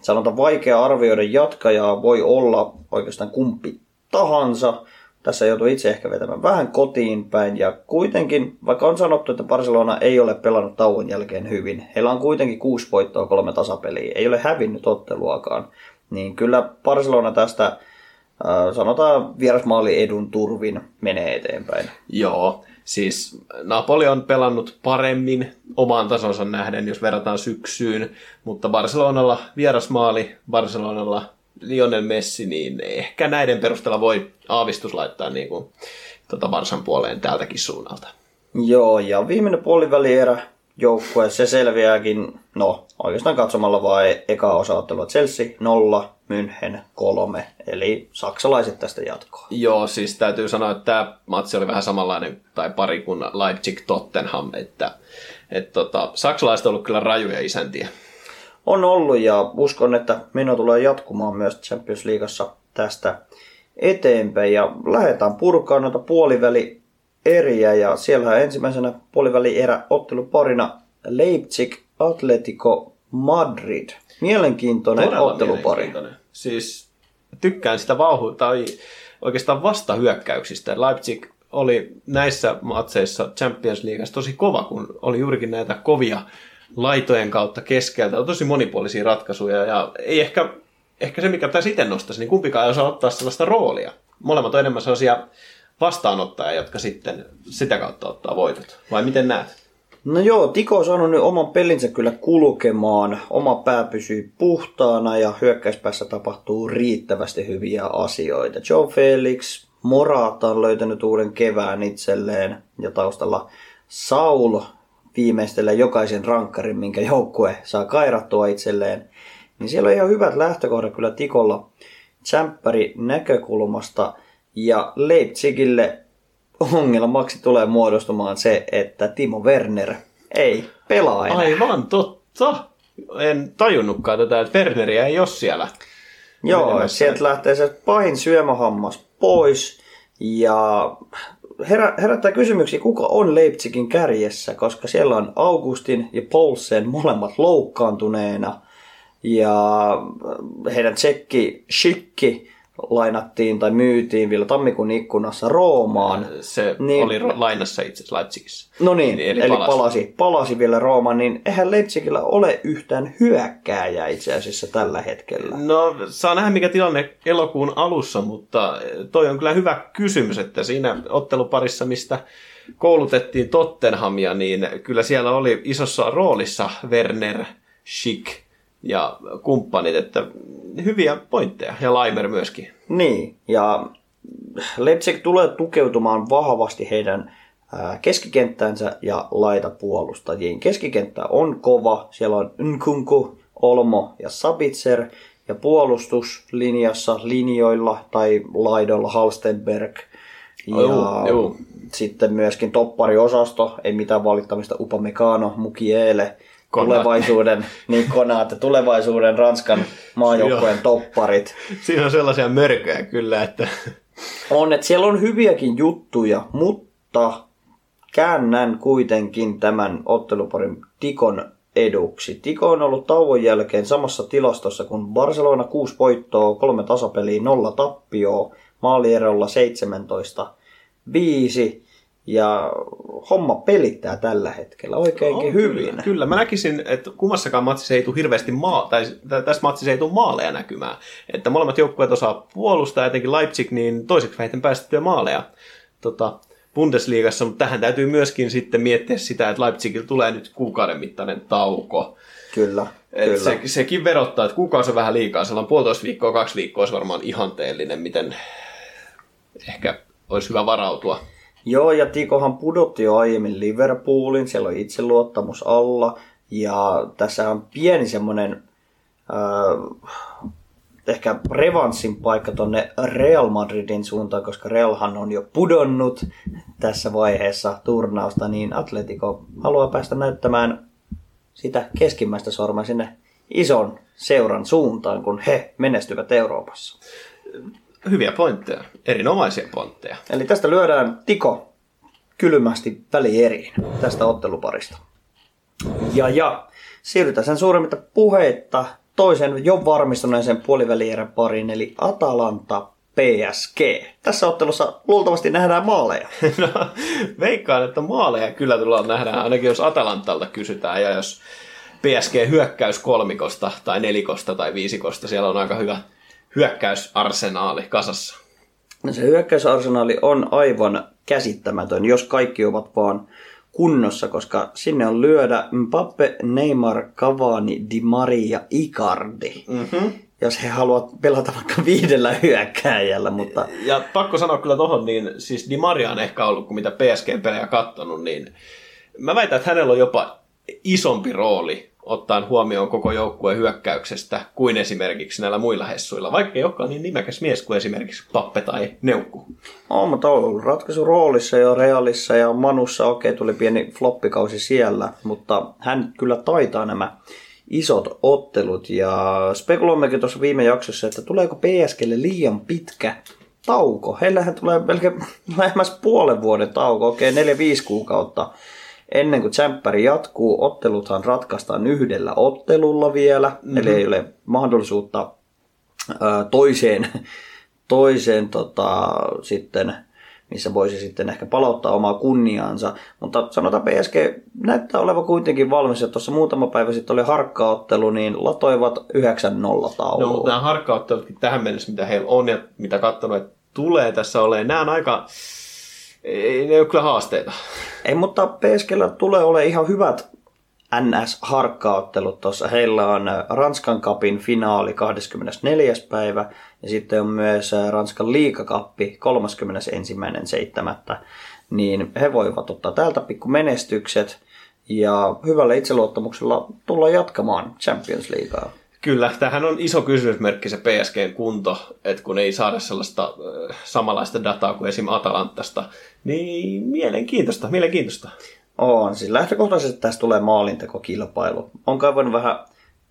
sanotaan vaikea arvioida jatkajaa voi olla oikeastaan kumpi tahansa. Tässä joutuu itse ehkä vetämään vähän kotiin päin. Ja kuitenkin, vaikka on sanottu, että Barcelona ei ole pelannut tauon jälkeen hyvin, heillä on kuitenkin kuusi voittoa, kolme tasapeliä, ei ole hävinnyt otteluakaan. Niin kyllä Barcelona tästä, äh, sanotaan vierasmaali edun turvin, menee eteenpäin. Joo, siis Napoli on pelannut paremmin omaan tasonsa nähden, jos verrataan syksyyn, mutta Barcelonalla vierasmaali, Barcelonalla Lionel Messi, niin ehkä näiden perusteella voi aavistus laittaa niin kuin, tota Barsan puoleen tältäkin suunnalta. Joo, ja viimeinen puolivälierä joukkue, se selviääkin, no oikeastaan katsomalla vain eka osaottelua Chelsea 0, München 3, eli saksalaiset tästä jatkoa. Joo, siis täytyy sanoa, että tämä matsi oli vähän samanlainen tai pari kuin Leipzig-Tottenham, että et tota, saksalaiset on ollut kyllä rajuja isäntiä. On ollut ja uskon, että meno tulee jatkumaan myös Champions Leagueassa tästä eteenpäin ja lähdetään purkaan noita puoliväli eriä ja siellä ensimmäisenä puoliväli erä otteluparina Leipzig Atletico Madrid. Mielenkiintoinen Todella ottelupari. mielenkiintoinen. Siis tykkään sitä vauhu tai oikeastaan vastahyökkäyksistä. Leipzig oli näissä matseissa Champions Leagueassa tosi kova, kun oli juurikin näitä kovia laitojen kautta keskeltä. On tosi monipuolisia ratkaisuja ja ei ehkä, ehkä se, mikä pitäisi itse nostaisi, niin kumpikaan ei osaa ottaa sellaista roolia. Molemmat on enemmän sellaisia vastaanottajia, jotka sitten sitä kautta ottaa voitot. Vai miten näet? No joo, Tiko on saanut nyt oman pelinsä kyllä kulkemaan. Oma pää pysyy puhtaana ja hyökkäyspäässä tapahtuu riittävästi hyviä asioita. Joe Felix, Morata on löytänyt uuden kevään itselleen ja taustalla Saul viimeistelee jokaisen rankkarin, minkä joukkue saa kairattua itselleen. Niin siellä on ihan hyvät lähtökohdat kyllä Tikolla tsemppäri näkökulmasta. Ja Leipzigille ongelmaksi tulee muodostumaan se, että Timo Werner ei pelaa enää. Aivan totta. En tajunnutkaan tätä, että Werneriä ei ole siellä. Joo, sieltä lähtee se pahin syömähammas pois. Ja herä, herättää kysymyksiä, kuka on Leipzigin kärjessä, koska siellä on Augustin ja Paulsen molemmat loukkaantuneena. Ja heidän tsekki Schicki lainattiin tai myytiin vielä tammikuun ikkunassa Roomaan. Se Niin. oli lainassa itse asiassa Leipzigissä. No niin, eli, eli palasi. palasi. palasi, palasi vielä Roomaan, niin eihän Leipzigillä ole yhtään hyökkääjää itse asiassa tällä hetkellä. No, saa nähdä mikä tilanne elokuun alussa, mutta toi on kyllä hyvä kysymys, että siinä otteluparissa, mistä koulutettiin Tottenhamia, niin kyllä siellä oli isossa roolissa Werner, Schick ja kumppanit, että hyviä pointteja, ja Laimer myöskin. Niin, ja Leipzig tulee tukeutumaan vahvasti heidän keskikenttänsä ja laitapuolustajiin. Keskikenttä on kova, siellä on Nkunku, Olmo ja Sabitzer, ja puolustuslinjassa, linjoilla tai laidoilla Halstenberg. Ja Joo, joo. sitten myöskin toppariosasto, ei mitään valittamista, Upamecano, Mukiele, Konate. tulevaisuuden, niin Konate, tulevaisuuden Ranskan maajoukkojen topparit. Siinä on sellaisia mörköjä kyllä, että On, että siellä on hyviäkin juttuja, mutta käännän kuitenkin tämän otteluparin Tikon eduksi. Tiko on ollut tauon jälkeen samassa tilastossa kuin Barcelona 6 voittoa, 3 tasapeliä, 0 tappioa, maalierolla 17 5 ja homma pelittää tällä hetkellä oikeinkin On hyvin. Kyllä, kyllä, mä näkisin, että kummassakaan matsissa ei tule hirveästi maa, tai tä- tässä matsissa ei tule maaleja näkymään. Että molemmat joukkueet osaa puolustaa, etenkin Leipzig, niin toiseksi vähiten päästettyjä maaleja tota, Bundesliigassa, mutta tähän täytyy myöskin sitten miettiä sitä, että Leipzigillä tulee nyt kuukauden mittainen tauko. Kyllä, Et kyllä. se, sekin verottaa, että kuukausi on vähän liikaa. Siellä on puolitoista viikkoa, kaksi viikkoa olisi varmaan ihanteellinen, miten ehkä olisi hyvä varautua. Joo, ja Tikohan pudotti jo aiemmin Liverpoolin, siellä on itseluottamus alla, ja tässä on pieni semmoinen äh, ehkä revanssin paikka tonne Real Madridin suuntaan, koska Realhan on jo pudonnut tässä vaiheessa turnausta, niin Atletico haluaa päästä näyttämään sitä keskimmäistä sormea sinne ison seuran suuntaan, kun he menestyvät Euroopassa. Hyviä pointteja, erinomaisia pointteja. Eli tästä lyödään Tiko kylmästi välieriin tästä otteluparista. Ja, ja siirrytään sen suuremmitta puheitta toisen jo varmistuneeseen puolivälierän pariin, eli Atalanta PSG. Tässä ottelussa luultavasti nähdään maaleja. (laughs) No, veikkaan, että maaleja kyllä tullaan nähdä, ainakin jos Atalantalta kysytään, ja jos PSG hyökkäys kolmikosta tai nelikosta tai viisikosta, siellä on aika hyvä hyökkäysarsenaali kasassa. No se hyökkäysarsenaali on aivan käsittämätön, jos kaikki ovat vaan kunnossa, koska sinne on lyödä Mbappe, Neymar, Cavani, Di Maria, Icardi. Mm-hmm. Jos he haluavat pelata vaikka viidellä hyökkääjällä, mutta Ja pakko sanoa kyllä tohon, niin siis Di Maria on ehkä ollut, kun mitä PSG-pelejä kattonut, niin mä väitän, että hänellä on jopa isompi rooli ottaen huomioon koko joukkueen hyökkäyksestä kuin esimerkiksi näillä muilla hessuilla, vaikka ei olekaan niin nimekäs mies kuin esimerkiksi Pappe tai Neukku. on, mutta on ollut ratkaisu roolissa jo Realissa ja Manussa, okei, tuli pieni floppikausi siellä, mutta hän kyllä taitaa nämä isot ottelut ja spekuloimmekin tuossa viime jaksossa, että tuleeko PSGlle liian pitkä tauko. Heillähän tulee melkein lähemmäs puolen vuoden tauko, okei, neljä viisi kuukautta ennen kuin tsemppäri jatkuu. Otteluthan ratkaistaan yhdellä ottelulla vielä, mm-hmm. eli ei ole mahdollisuutta ö, toiseen, (laughs) toiseen tota, sitten, missä voisi sitten ehkä palauttaa omaa kunniaansa. Mutta sanotaan PSG näyttää olevan kuitenkin valmis, ja tuossa muutama päivä sitten oli harkkaottelu, niin latoivat 9-0 tauluun. No, mutta nämä harkkauttelutkin tähän mennessä, mitä heillä on ja mitä katsonut, että tulee tässä olemaan, nämä on aika, ei, ne ole kyllä haasteita. Ei, mutta PSGllä tulee ole ihan hyvät NS-harkkaottelut tuossa. Heillä on äh, Ranskan kapin finaali 24. päivä ja sitten on myös äh, Ranskan liikakappi 31.7. Niin he voivat ottaa täältä pikku menestykset ja hyvällä itseluottamuksella tulla jatkamaan Champions Leaguea. Kyllä, tähän on iso kysymysmerkki se PSGn kunto, että kun ei saada sellaista äh, samanlaista dataa kuin esim. Atalantasta, niin mielenkiintoista, mielenkiintoista. On, siis lähtökohtaisesti tästä tulee maalintekokilpailu. On kaivannut vähän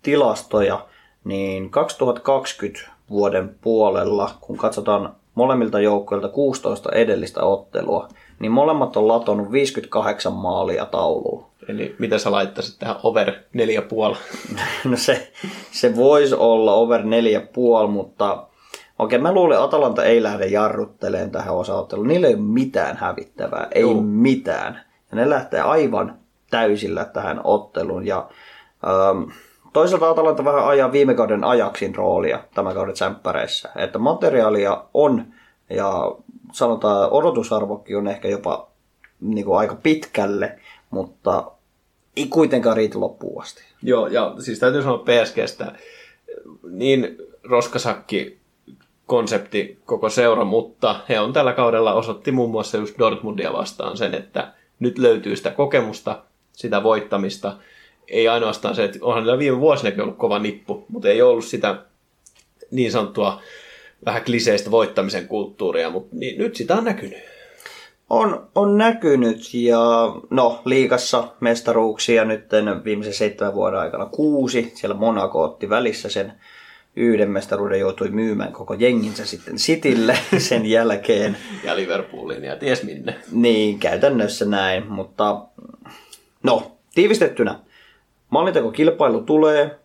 tilastoja, niin 2020 vuoden puolella, kun katsotaan molemmilta joukkueilta 16 edellistä ottelua, niin molemmat on latonut 58 maalia tauluun. Eli mitä sä laittaisit tähän over 4,5? (laughs) No se, se voisi olla over 4,5, mutta okei, mä luulen, että Atalanta ei lähde jarrutteleen tähän osaotteluun. Niillä ei ole mitään hävittävää, ei Joo. mitään. Ja ne lähtee aivan täysillä tähän otteluun. Ja ähm, toisaalta Atalanta vähän ajaa viime kauden ajaksin roolia tämän kauden tsemppäreissä. Että materiaalia on ja sanotaan odotusarvokin on ehkä jopa niin kuin aika pitkälle, mutta ei kuitenkaan riitä loppuun asti. Joo, ja siis täytyy sanoa PSGstä, niin roskasakki konsepti koko seura, mutta he on tällä kaudella osoitti muun muassa just Dortmundia vastaan sen, että nyt löytyy sitä kokemusta, sitä voittamista. Ei ainoastaan se, että onhan viime vuosinakin ollut kova nippu, mutta ei ollut sitä niin sanottua vähän kliseistä voittamisen kulttuuria, mutta niin, nyt sitä on näkynyt. On, on näkynyt ja no liikassa mestaruuksia nyt viimeisen seitsemän vuoden aikana kuusi. Siellä Monaco otti välissä sen yhden mestaruuden joutui myymään koko jenginsä sitten Citylle (laughs) sen jälkeen. Ja Liverpoolin ja ties minne. Niin, käytännössä näin, mutta no, tiivistettynä. Maalintekokilpailu tulee.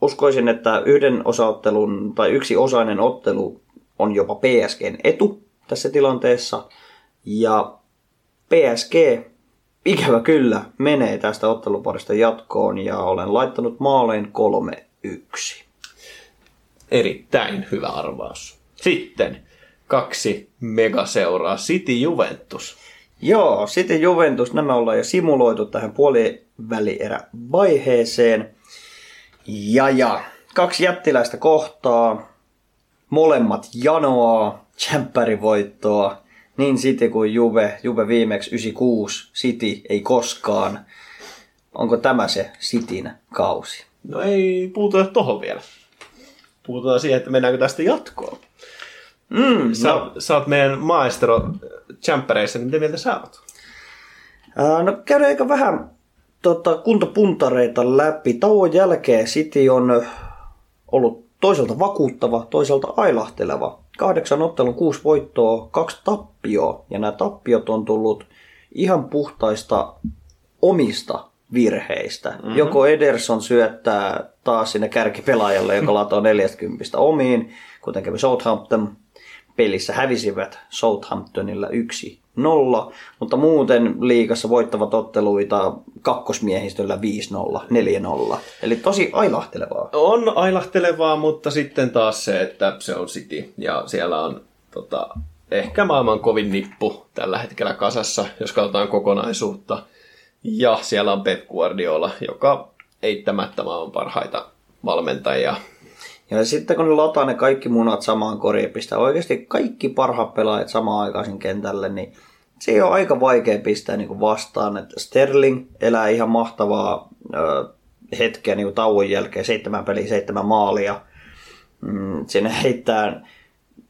Uskoisin, että yhden osaottelun tai yksi osainen ottelu on jopa PSGn etu tässä tilanteessa. Ja PSG, ikävä kyllä, menee tästä otteluparista jatkoon ja olen laittanut maaleen 3-1. Erittäin hyvä arvaus. Sitten kaksi megaseuraa, City Juventus. Joo, sitten Juventus, nämä ollaan jo simuloitu tähän puolivälierä vaiheeseen. Ja ja, kaksi jättiläistä kohtaa, molemmat janoaa, voittoa, niin City kuin Juve, Juve viimeksi 96, City ei koskaan. Onko tämä se Cityn kausi? No ei puututa tohon vielä. Puhutaan siihen, että mennäänkö tästä jatkoon. Mm, Sä, no. sä oot meidän maestro Champereissa, niin mitä mieltä sä oot? Ää, No käydään aika vähän tota, kuntopuntareita läpi. Tauon jälkeen City on ollut toisaalta vakuuttava, toisaalta ailahteleva. Kahdeksan ottelun kuusi voittoa, kaksi tappioa. Ja nämä tappiot on tullut ihan puhtaista omista virheistä. Mm-hmm. Joko Ederson syöttää taas sinne kärkipelaajalle, joka (laughs) latoo 40 omiin, kuten kävi Southampton. Pelissä hävisivät Southamptonilla 1-0, mutta muuten liigassa voittavat otteluita kakkosmiehistöllä 5-0, 4-0. Eli tosi ailahtelevaa. On ailahtelevaa, mutta sitten taas se, että se on City ja siellä on tota, ehkä maailman kovin nippu tällä hetkellä kasassa, jos katsotaan kokonaisuutta. Ja siellä on Pep Guardiola, joka eittämättä maailman parhaita valmentajia. Ja sitten kun ne lataa ne kaikki munat samaan koriin ja pistää oikeasti kaikki parhaat pelaajat samaan aikaisin kentälle, niin se on aika vaikea pistää niin vastaan. Että Sterling elää ihan mahtavaa ö, hetkeä niin tauon jälkeen, seitsemän peliä, seitsemän maalia. Mm, sinne heittää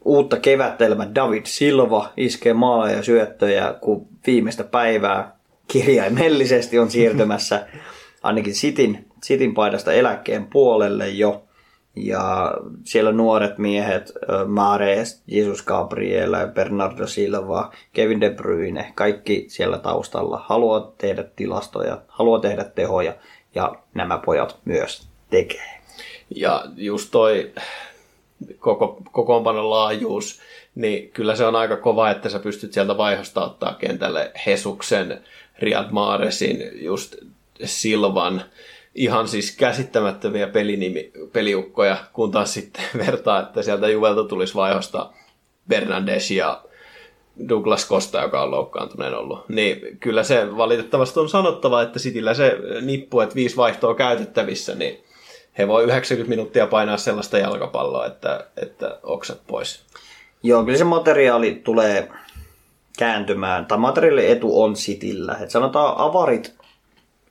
uutta kevättelmä David Silva, iskee maaleja ja syöttöjä, kun viimeistä päivää kirjaimellisesti on siirtymässä (laughs) ainakin Sitin, Sitin paidasta eläkkeen puolelle jo. Ja siellä nuoret miehet, Mares, Jesus Gabriel, Bernardo Silva, Kevin De Bruyne, kaikki siellä taustalla haluaa tehdä tilastoja, haluaa tehdä tehoja ja nämä pojat myös tekee. Ja just toi koko, kokoonpanon laajuus, niin kyllä se on aika kova, että sä pystyt sieltä vaihosta ottaa kentälle Hesuksen, Riyad Mahresin, just Silvan, ihan siis käsittämättömiä pelinimi, peliukkoja, kun taas sitten (laughs) vertaa, että sieltä Juvelta tulisi vaihosta Bernandes ja Douglas Costa, joka on loukkaantuneen ollut. Niin kyllä se valitettavasti on sanottava, että Sitillä se nippu, että viisi vaihtoa käytettävissä, niin he voi 90 minuuttia painaa sellaista jalkapalloa, että, että oksat pois. Joo, kyllä se materiaali tulee kääntymään, tai materiaalin etu on Sitillä. Et sanotaan avarit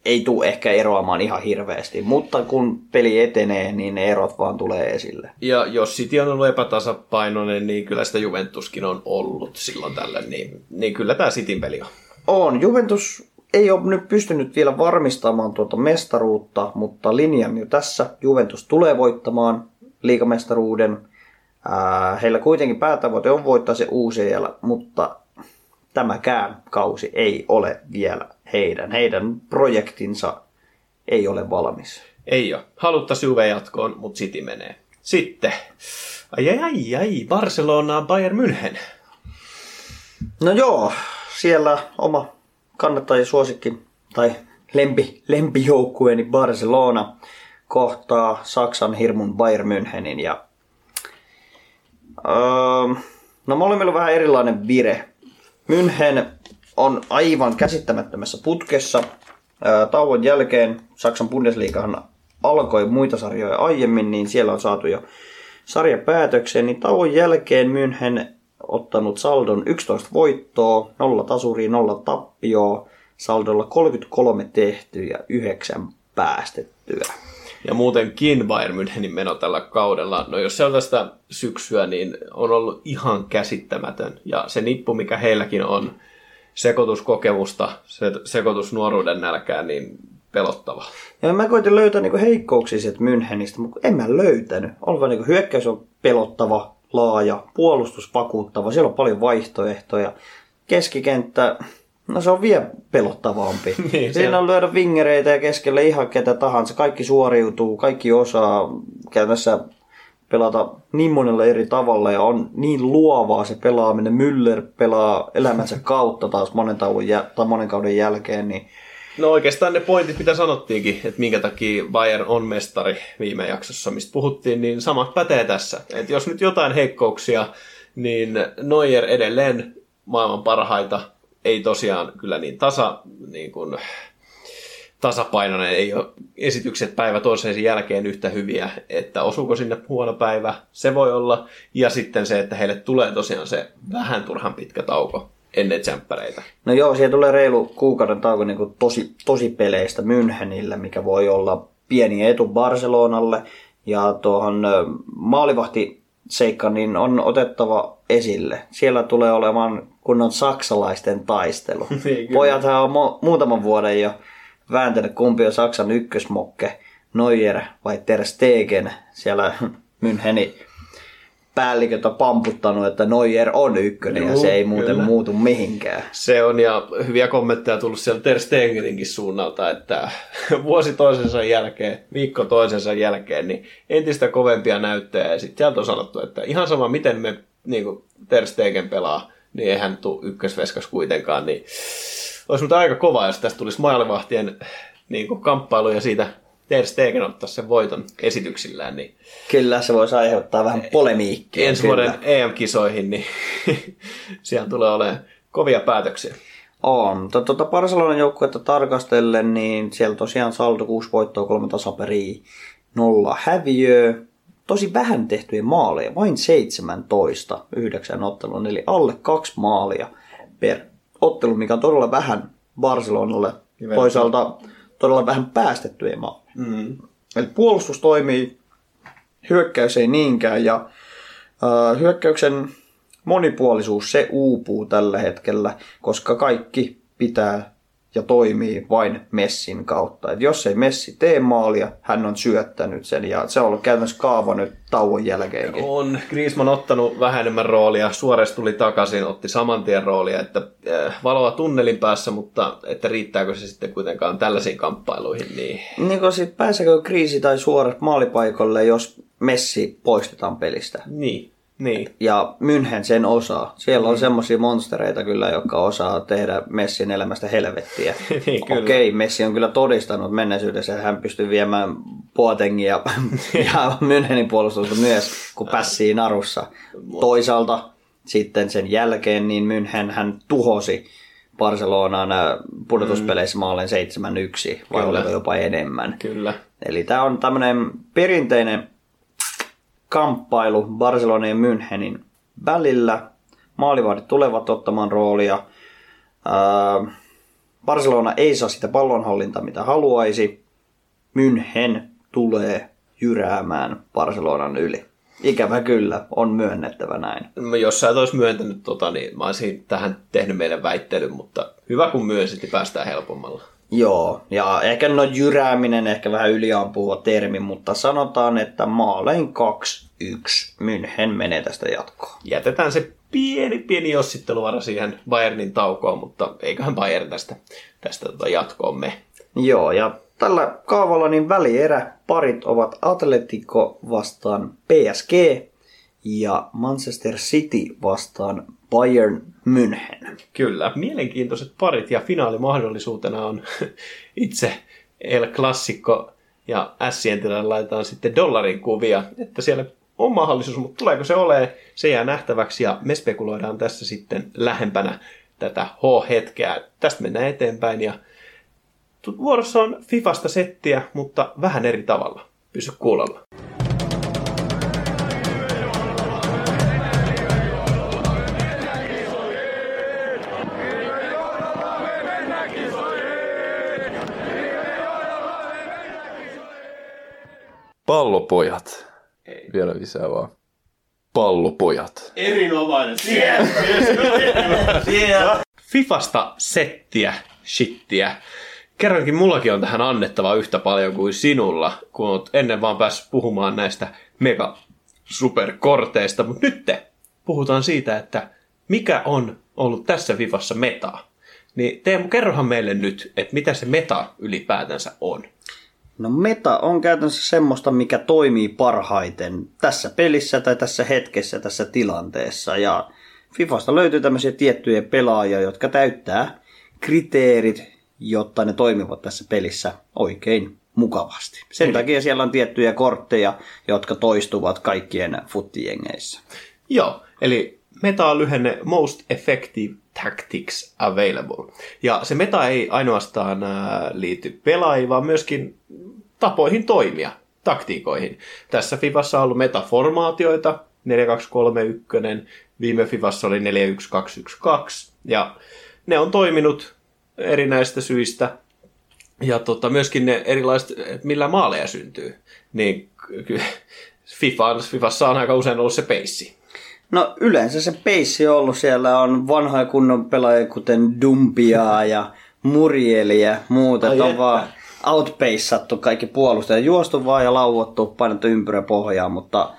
ei tule ehkä eroamaan ihan hirveästi, mutta kun peli etenee, niin ne erot vaan tulee esille. Ja jos City on ollut epätasapainoinen, niin kyllä sitä Juventuskin on ollut silloin tällä, niin, niin kyllä tämä Cityn peli on. On. Juventus ei ole nyt pystynyt vielä varmistamaan tuota mestaruutta, mutta linjan jo tässä. Juventus tulee voittamaan liikamestaruuden. Heillä kuitenkin päätavoite on voittaa se uusi mutta tämäkään kausi ei ole vielä heidän. Heidän projektinsa ei ole valmis. Ei ole. Haluttaisiin Juve jatkoon, mutta City menee. Sitten. Ai ai ai, ai Barcelona, Bayern München. No joo, siellä oma kannattajien suosikki tai lempi, lempijoukkueeni Barcelona kohtaa Saksan hirmun Bayern Münchenin. Ja, öö, no molemmilla on vähän erilainen vire. München on aivan käsittämättömässä putkessa. Tauon jälkeen Saksan Bundesligahan alkoi muita sarjoja aiemmin, niin siellä on saatu jo sarjapäätökseen, niin tauon jälkeen München ottanut saldon 11 voittoa, 0 tasuria, 0 tappioa, saldolla 33 tehtyä ja 9 päästettyä. Ja muutenkin Bayern Münchenin meno tällä kaudella, no jos se on tästä syksyä, niin on ollut ihan käsittämätön. Ja se nippu, mikä heilläkin on, sekoituskokemusta, se, sekoitus nuoruuden nälkään, niin pelottava. Ja mä koitin löytää niinku heikkouksia sieltä Münchenistä, mutta en mä löytänyt. On vaan niinku hyökkäys on pelottava, laaja, puolustus vakuuttava, siellä on paljon vaihtoehtoja. Keskikenttä, no se on vielä pelottavampi. (laughs) niin, Siinä on lyödä vingereitä ja keskelle ihan ketä tahansa. Kaikki suoriutuu, kaikki osaa käytännössä pelata niin monella eri tavalla ja on niin luovaa se pelaaminen. Müller pelaa elämänsä kautta taas monen, tauon jä- tai monen kauden jälkeen, niin No oikeastaan ne pointit, mitä sanottiinkin, että minkä takia Bayern on mestari viime jaksossa, mistä puhuttiin, niin samat pätee tässä. Että jos nyt jotain heikkouksia, niin Neuer edelleen maailman parhaita, ei tosiaan kyllä niin tasa, niin kuin, tasapainoinen, ei ole esitykset päivä toisensa jälkeen yhtä hyviä, että osuuko sinne huono päivä, se voi olla, ja sitten se, että heille tulee tosiaan se vähän turhan pitkä tauko ennen tsemppäreitä. No joo, siellä tulee reilu kuukauden tauko niin tosi, tosi peleistä Münchenille, mikä voi olla pieni etu Barcelonalle. Ja tuohon maalivahti seikka niin on otettava esille. Siellä tulee olemaan kunnon saksalaisten taistelu. (laughs) niin, Pojathan on mu- muutaman vuoden jo vääntänyt kumpi on Saksan ykkösmokke, Neuer vai Ter Stegen siellä (laughs) Münchenin päälliköt on pamputtanut, että Neuer on ykkönen Juu, ja se ei muuten kyllä. muutu mihinkään. Se on ja hyviä kommentteja tullut sieltä Ter Stegeninkin suunnalta, että (laughs) vuosi toisensa jälkeen, viikko toisensa jälkeen, niin entistä kovempia näyttöjä ja sitten sieltä on sanottu, että ihan sama miten me niin Ter Stegen pelaa, niin eihän tule ykkösveskas kuitenkaan, niin olisi mutta aika kova, jos tästä tulisi maalivahtien niin kuin kamppailu ja siitä Ter Stegen ottaa sen voiton esityksillään. Niin kyllä, se voisi aiheuttaa vähän polemiikkia. Ensi kyllä. vuoden EM-kisoihin, niin (laughs) siellä tulee olemaan kovia päätöksiä. On. Tuota Barcelonan joukkuetta tarkastellen, niin siellä tosiaan saldo 6 voittoa, 3 tasaperiä, nolla häviöä. Tosi vähän tehtyjä maaleja, vain 17 yhdeksän ottelun, eli alle kaksi maalia per ottelu, mikä on todella vähän Barcelonalle. Toisaalta todella vähän päästettyjä maaleja. Mm. Eli puolustus toimii, hyökkäys ei niinkään ja äh, hyökkäyksen monipuolisuus se uupuu tällä hetkellä, koska kaikki pitää ja toimii vain Messin kautta. Et jos ei Messi tee maalia, hän on syöttänyt sen ja se on ollut käytännössä kaava nyt tauon jälkeenkin. On Griezmann ottanut vähän enemmän roolia, Suores tuli takaisin, otti saman tien roolia, että äh, valoa tunnelin päässä, mutta että riittääkö se sitten kuitenkaan tällaisiin kamppailuihin. Niin, niin kun sit pääseekö kriisi tai Suores maalipaikolle, jos Messi poistetaan pelistä? Niin. Niin. Ja München sen osaa. Siellä on mm. semmoisia monstereita kyllä, jotka osaa tehdä Messin elämästä helvettiä. (laughs) niin, kyllä. Okei, Messi on kyllä todistanut menneisyydessä, että hän pystyy viemään Boatengin ja, (laughs) ja Münchenin puolustusta myös, kun pässii narussa. Toisaalta sitten sen jälkeen niin München hän tuhosi Barcelonaan pudotuspeleissä mm. maalleen 7-1, vai oliko jopa enemmän. Kyllä. Eli tämä on tämmöinen perinteinen kamppailu Barcelonan ja Münchenin välillä. Maalivahdit tulevat ottamaan roolia. Ää, Barcelona ei saa sitä pallonhallintaa, mitä haluaisi. München tulee jyräämään Barcelonan yli. Ikävä kyllä, on myönnettävä näin. No, Jos sä et olisi myöntänyt tota, niin mä olisin tähän tehnyt meidän väittelyn, mutta hyvä kun myönsit, niin päästään helpommalla. Joo, ja ehkä no jyrääminen ehkä vähän yliampuva termi, mutta sanotaan, että maalein 2-1 München menee tästä jatkoon. Jätetään se pieni, pieni jossitteluvara siihen Bayernin taukoon, mutta eiköhän Bayern tästä, tästä tota jatkoon me. Joo, ja tällä kaavalla niin välierä parit ovat Atletico vastaan PSG ja Manchester City vastaan Bayern München. Kyllä, mielenkiintoiset parit ja finaalimahdollisuutena on (laughs) itse El Classico ja Sien tilalle laitetaan sitten dollarin kuvia, että siellä on mahdollisuus, mutta tuleeko se ole, se jää nähtäväksi ja me spekuloidaan tässä sitten lähempänä tätä H-hetkeä. Tästä mennään eteenpäin ja vuorossa on Fifasta settiä, mutta vähän eri tavalla. Pysy kuulolla. Pallopojat. Vielä lisää vaan. Pallopojat. Erinomainen. Fifasta settiä, shittiä. Kerrankin mullakin on tähän annettava yhtä paljon kuin sinulla, kun oot ennen vaan päässyt puhumaan näistä mega superkorteista. Mutta nyt puhutaan siitä, että mikä on ollut tässä Fifassa metaa. Niin Teemu, kerrohan meille nyt, että mitä se meta ylipäätänsä on. No meta on käytännössä semmoista, mikä toimii parhaiten tässä pelissä tai tässä hetkessä, tässä tilanteessa. Ja Fifasta löytyy tämmöisiä tiettyjä pelaajia, jotka täyttää kriteerit, jotta ne toimivat tässä pelissä oikein mukavasti. Sen Eli- takia siellä on tiettyjä kortteja, jotka toistuvat kaikkien futtijengeissä. Joo, eli meta on lyhenne Most Effective Tactics Available. Ja se meta ei ainoastaan ää, liity pelaajiin, vaan myöskin tapoihin toimia, taktiikoihin. Tässä Fifassa on ollut metaformaatioita, 4231, viime Fifassa oli 41212, ja ne on toiminut erinäistä syistä, ja tota, myöskin ne erilaiset, millä maaleja syntyy, niin FIFA, Fifassa on aika usein ollut se peissi. No yleensä se peissi on ollut, siellä on vanhoja kunnon pelaajia kuten Dumpiaa (laughs) ja Murielia ja muuta, Ai on vaan outpaceattu kaikki puolustajat, juostu vaan ja lauottu, painettu ympyrä pohjaan, mutta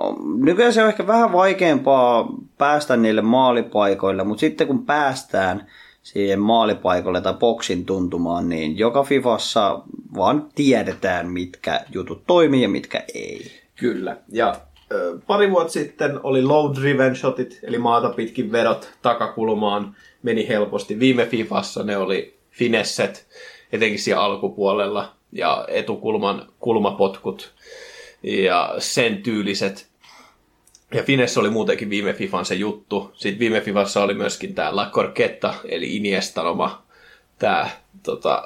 on- nykyään se on ehkä vähän vaikeampaa päästä niille maalipaikoille, mutta sitten kun päästään siihen maalipaikalle tai boksin tuntumaan, niin joka Fifassa vaan tiedetään, mitkä jutut toimii ja mitkä ei. Kyllä. Ja pari vuotta sitten oli low driven shotit, eli maata pitkin vedot takakulmaan, meni helposti. Viime Fifassa ne oli finesset, etenkin siellä alkupuolella, ja etukulman kulmapotkut ja sen tyyliset. Ja Finesse oli muutenkin viime Fifan se juttu. Sitten viime Fifassa oli myöskin tämä La Corquetta, eli Iniestan oma tämä tota,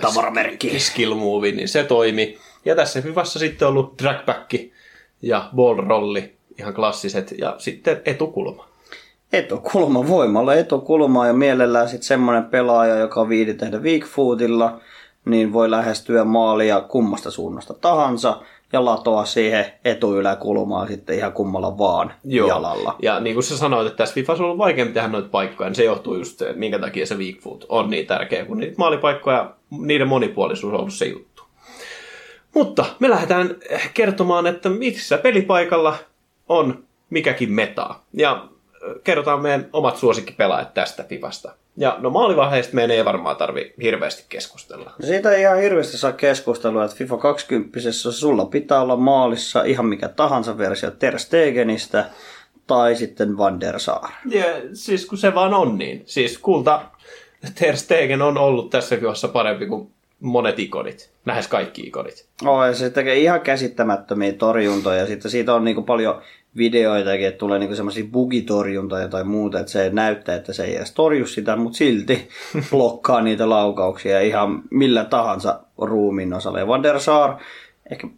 Tavaramerkki. skill move, niin se toimi. Ja tässä Fifassa sitten ollut dragback ja ball rolli, ihan klassiset, ja sitten etukulma. Etokulma voimalla etokulmaa ja mielellään sitten semmoinen pelaaja, joka viidi tehdä weak footilla, niin voi lähestyä maalia kummasta suunnasta tahansa ja latoa siihen etuyläkulmaan sitten ihan kummalla vaan Joo. jalalla. Ja niin kuin sä sanoit, että tässä Fifassa on ollut vaikeampi tehdä noita paikkoja, niin se johtuu just että minkä takia se weak foot on niin tärkeä, kun niitä maalipaikkoja, niiden monipuolisuus on ollut se juttu. Mutta me lähdetään kertomaan, että missä pelipaikalla on mikäkin metaa. Ja kerrotaan meidän omat suosikkipelaajat tästä Fifasta. Ja no maalivaiheista meidän ei varmaan tarvi hirveästi keskustella. No Siitä ei ihan hirveästi saa keskustelua, että FIFA 20 sulla pitää olla maalissa ihan mikä tahansa versio Ter Stegenistä tai sitten Van der Sar. Ja siis kun se vaan on niin. Siis kulta Ter Stegen on ollut tässä Fifassa parempi kuin monet ikonit. Lähes kaikki ikonit. Oh, ja se tekee ihan käsittämättömiä torjuntoja. Ja sitten siitä on niinku paljon videoitakin, että tulee niinku semmoisia bugitorjuntoja tai muuta, että se näyttää, että se ei edes torju sitä, mutta silti (laughs) blokkaa niitä laukauksia ihan millä tahansa ruumiin osalla. Ja Van der Sar, ehkä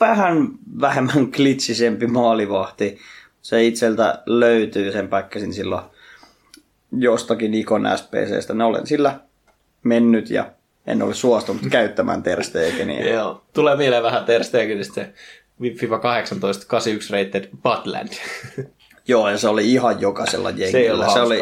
vähän vähemmän (laughs) klitsisempi maalivahti. Se itseltä löytyy, sen päkkäsin silloin jostakin Nikon SPCstä. Ne olen sillä mennyt ja en ole suostunut käyttämään Ter Stegenia. (laughs) Joo. Tulee mieleen vähän Ter Stegenistä se FIFA 18 81 rated Butland. (laughs) Joo, ja se oli ihan jokaisella jengillä. Se ei ollut se, oli,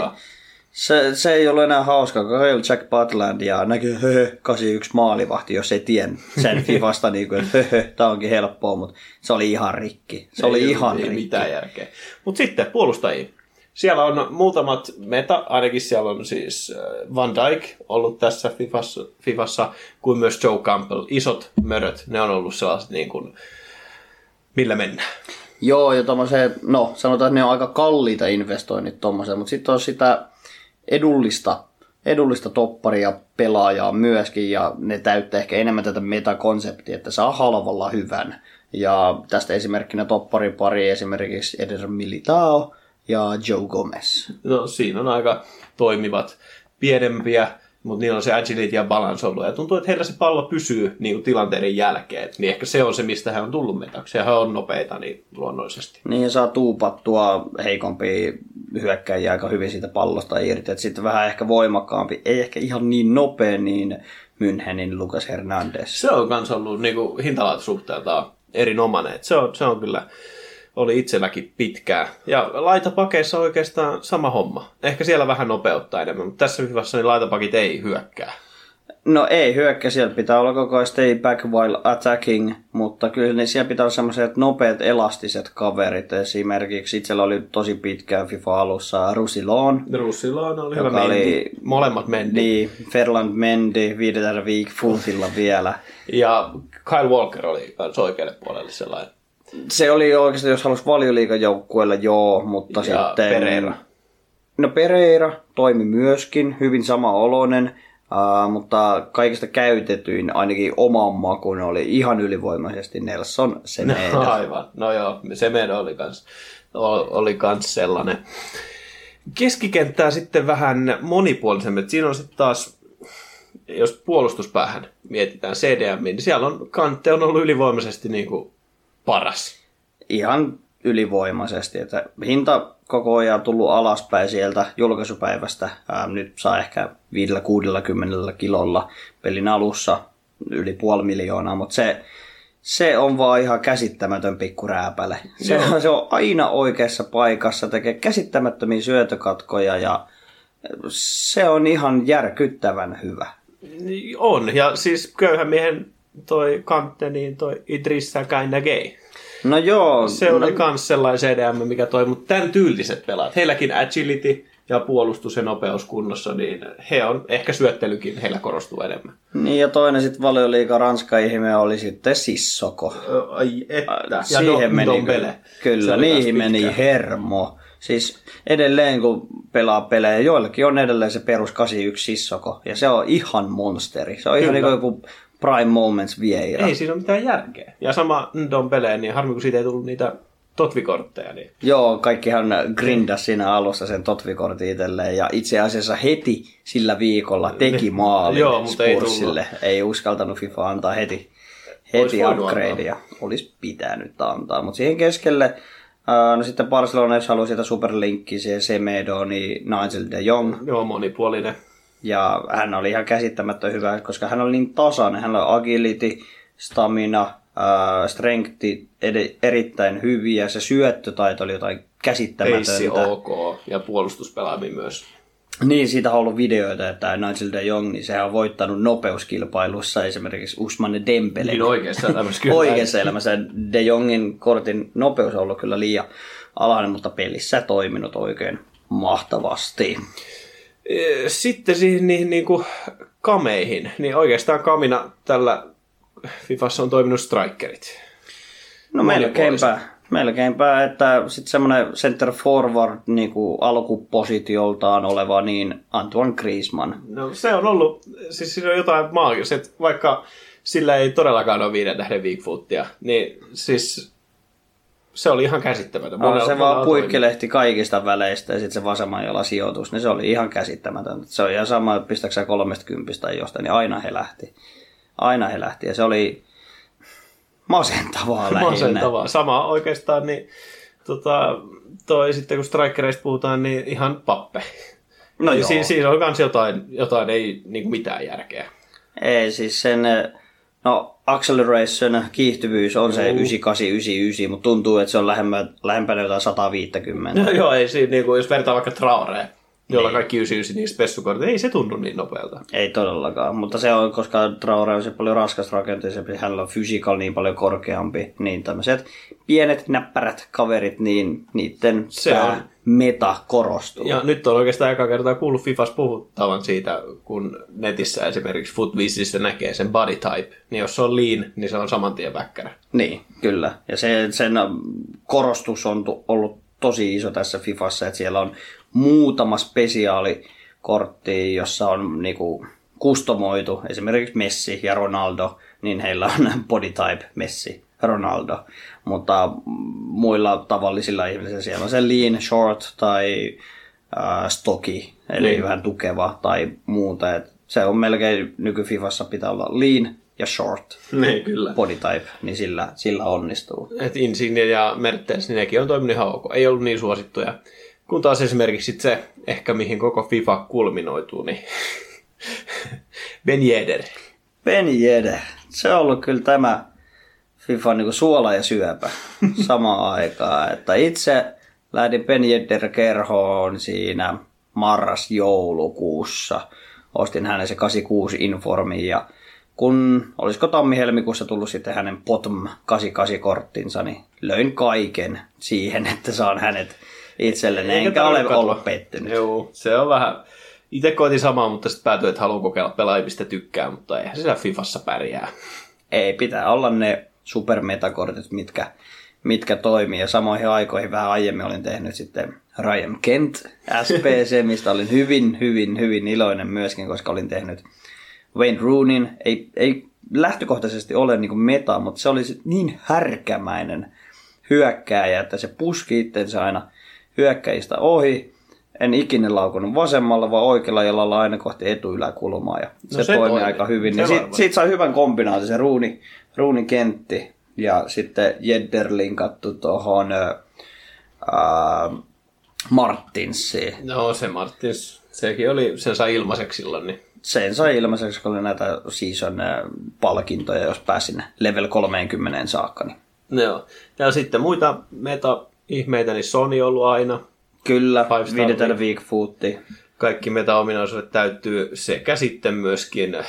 se, se ei ollut enää hauskaa, kun Kyle Jack Butland ja näkyy höhö, 81 maalivahti, jos ei tien sen (laughs) Fifasta, niin kuin, että höhö, tää onkin helppoa, mutta se oli ihan rikki. Se oli ei, ihan ei rikki. mitään järkeä. Mutta sitten puolustajia. Siellä on muutamat meta, ainakin siellä on siis äh, Van Dijk ollut tässä Fifassa, Fifassa kuin myös Joe Campbell. Isot möröt, ne on ollut sellaiset niin kuin, millä mennään. Joo, ja tommoseen, no sanotaan, että ne on aika kalliita investoinnit tommoseen, mutta sitten on sitä edullista, edullista topparia pelaajaa myöskin, ja ne täyttää ehkä enemmän tätä metakonseptia, että saa halvalla hyvän. Ja tästä esimerkkinä topparipari esimerkiksi Eder Militao ja Joe Gomez. No siinä on aika toimivat, pienempiä, mutta niillä on se agility ja balance ollut. Ja tuntuu, että heillä se pallo pysyy niin kuin tilanteiden jälkeen. Niin ehkä se on se, mistä he on tullut metaksi. Ja he on nopeita niin luonnollisesti. Niin saa tuupattua heikompia hyökkäjiä aika hyvin siitä pallosta irti. Et sitten vähän ehkä voimakkaampi, ei ehkä ihan niin nopea, niin Münchenin Lucas Hernandez. Se on myös ollut niin hintalaatusuhteeltaan erinomainen. Et se, on, se on kyllä, oli itselläkin pitkää. Ja laitapakeissa oikeastaan sama homma. Ehkä siellä vähän nopeuttaa enemmän, mutta tässä hyvässä niin laitapakit ei hyökkää. No ei hyökkä, siellä pitää olla koko ajan stay back while attacking, mutta kyllä niin siellä pitää olla semmoiset nopeat elastiset kaverit. Esimerkiksi itsellä oli tosi pitkään FIFA alussa Rusilon, Russillaan oli hyvä Joka mendi. oli- Molemmat mendi. niin Ferland Mendy, viidetään week fulltilla vielä. Ja Kyle Walker oli kans oikealle puolelle sellainen. Se oli oikeastaan, jos halusi valioliikan joukkueella, joo, mutta Ja sitten... Pereira. No Pereira toimi myöskin, hyvin sama oloinen, uh, mutta kaikista käytetyin ainakin oman makuun oli ihan ylivoimaisesti Nelson Semedo. No, (laughs) aivan. No joo, se meidän oli kans, oli kans sellainen. Keskikenttää sitten vähän monipuolisemmin. Et Siinä on sitten taas, jos puolustuspäähän mietitään CDM, niin siellä on Kante on ollut ylivoimaisesti niin kuin paras. Ihan ylivoimaisesti, että hinta koko ajan tullut alaspäin sieltä julkaisupäivästä. Ää, nyt saa ehkä 5-60 kilolla pelin alussa yli puoli miljoonaa, mutta se, se on vaan ihan käsittämätön pikku rääpäle. Se, on, se on aina oikeassa paikassa, tekee käsittämättömiä syötökatkoja ja se on ihan järkyttävän hyvä. On, ja siis köyhän miehen toi Kante, niin toi Idrissa Kinda Gay. No joo, Se oli no, kans sellainen CDM, mikä toi, mutta tämän tyyliset pelaat. Heilläkin agility ja puolustus ja nopeus kunnossa, niin he on, ehkä syöttelykin heillä korostuu enemmän. niin ja toinen sitten valioliiga Ranska ihme oli sitten Sissoko. Ai että. Siihen meni Dombele. kyllä, kyllä niihin meni hermo. Siis edelleen kun pelaa pelejä, joillakin on edelleen se perus 81 Sissoko, ja se on ihan monsteri. Se on ihan niin Kyllä. kuin joku Prime Moments Vieira. Ei siinä ole mitään järkeä. Ja sama Dombele, niin harmi kun siitä ei tullut niitä totvikortteja. Niin. Joo, kaikkihan grindas siinä alussa sen totvikortin itselleen, ja itse asiassa heti sillä viikolla teki maalin Joo, mutta ei Spursille. Ei, uskaltanut FIFA antaa heti, heti voinut upgradea. Olisi pitänyt antaa, mutta siihen keskelle ää, No sitten Barcelona, jos haluaa sitä superlinkkiä, siihen Semedo, niin Nigel de Jong. Joo, monipuolinen. Ja hän oli ihan käsittämättä hyvä, koska hän oli niin tasainen. Hän oli agility, stamina, äh, strengthi ed- erittäin hyviä. Se syöttötaito oli jotain Peissi käsittämätöntä. ok ja puolustuspelaaminen myös. Niin, siitä on ollut videoita, että Nigel de Jong, niin sehän on voittanut nopeuskilpailussa esimerkiksi Usmane Dembele. Niin oikeassa elämässä kyllä. Oikeassa elämässä de Jongin kortin nopeus on ollut kyllä liian alhainen, mutta pelissä toiminut oikein mahtavasti. Sitten siihen niihin niin kuin kameihin, niin oikeastaan kamina tällä Fifassa on toiminut strikerit. No melkeinpä, melkeinpä, että sitten semmoinen center forward niin kuin alkupositioltaan oleva niin Antoine Griezmann. No se on ollut, siis siinä on jotain maagista, että vaikka sillä ei todellakaan ole viiden tähden weakfootia, niin siis se oli ihan käsittämätön. No, Monella- se vaan puikkelehti kaikista väleistä ja sitten se vasemman jolla sijoitus, niin se oli ihan käsittämätöntä. Se on ihan sama, että pistäksä sä kolmesta kympistä tai jostain, niin aina he lähti. Aina he lähti ja se oli masentavaa (laughs) lähinnä. Masentavaa. Sama oikeastaan, niin tota, toi sitten kun strikereista puhutaan, niin ihan pappe. No joo. Siinä, siinä on myös jotain, jotain ei niin mitään järkeä. Ei siis sen, no acceleration, kiihtyvyys on se 98, 99, mutta tuntuu, että se on lähempänä, lähempänä jotain 150. No (laughs) joo, ei siinä, niin kuin, jos vertaa vaikka Traoreen, jolla kaikki 99 niistä spessukortit, ei se tunnu niin nopealta. Ei todellakaan, mutta se on, koska Traore on se paljon raskas rakenteisempi, hänellä on physical niin paljon korkeampi, niin tämmöiset pienet näppärät kaverit, niin niiden Se tämä on. meta korostuu. Ja nyt on oikeastaan eka kertaa kuullut Fifas puhuttavan siitä, kun netissä esimerkiksi Footwizzissä näkee sen body type, niin jos se on lean, niin se on saman tien väkkärä. Niin, kyllä. Ja se, sen korostus on ollut tosi iso tässä Fifassa, että siellä on muutama spesiaalikortti, jossa on niinku kustomoitu, esimerkiksi Messi ja Ronaldo, niin heillä on (laughs) body type Messi, Ronaldo. Mutta muilla tavallisilla ihmisillä siellä on se lean, short tai äh, stocky, eli Niin. vähän tukeva tai muuta. Et se on melkein nykyfifassa pitää olla lean ja short Niin, kyllä. body type, niin sillä, sillä onnistuu. Et Insigne ja Mertens, niin nekin on toiminut ihan ok. Ei ollut niin suosittuja. Kun taas esimerkiksi se, ehkä mihin koko FIFA kulminoituu, niin (laughs) Ben Yedder. Ben Yedder. Se on ollut kyllä tämä FIFA niin suola ja syöpä (laughs) samaan aikaan. Että itse lähdin Ben Yedder kerhoon siinä marras-joulukuussa. Ostin hänen se 86 informi ja kun olisiko tammi-helmikuussa tullut sitten hänen bottom 88 korttinsa, niin löin kaiken siihen, että saan hänet itselleni. Eikä Enkä ole tarvitse ollut pettynyt. Joo, se on vähän... Itse koitin samaa, mutta sitten päätyin, että haluan kokeilla pelaajia, mistä tykkää, mutta eihän siellä Fifassa pärjää. Ei, pitää olla ne supermetakortit, mitkä, mitkä toimii. Ja samoihin aikoihin vähän aiemmin olin tehnyt sitten Ryan Kent SPC, (laughs) mistä olin hyvin, hyvin, hyvin iloinen myöskin, koska olin tehnyt Wayne Roonin. Ei, ei lähtökohtaisesti ole niin meta, mutta se oli niin härkämäinen hyökkääjä, että se puski itsensä aina hyökkäjistä ohi. En ikinä laukunut vasemmalla, vaan oikealla jalalla aina kohti etuyläkulmaa. Ja se, No se se toimi toimi. aika hyvin. Se sit, varmaan. siitä sai hyvän kombinaation, se ruuni, ruuni kentti ja sitten Jedder linkattu tuohon Martinsiin. No se Martins, sekin oli, sen sai ilmaiseksi silloin, niin Sen sai ilmaiseksi, kun oli näitä season palkintoja, jos pääsin level 30 saakka. Niin. Joo. Ja sitten muita meta-ihmeitä, niin Sony on ollut aina. Kyllä, league. Week Footti. Kaikki meta-ominaisuudet täyttyy sekä sitten myöskin äh,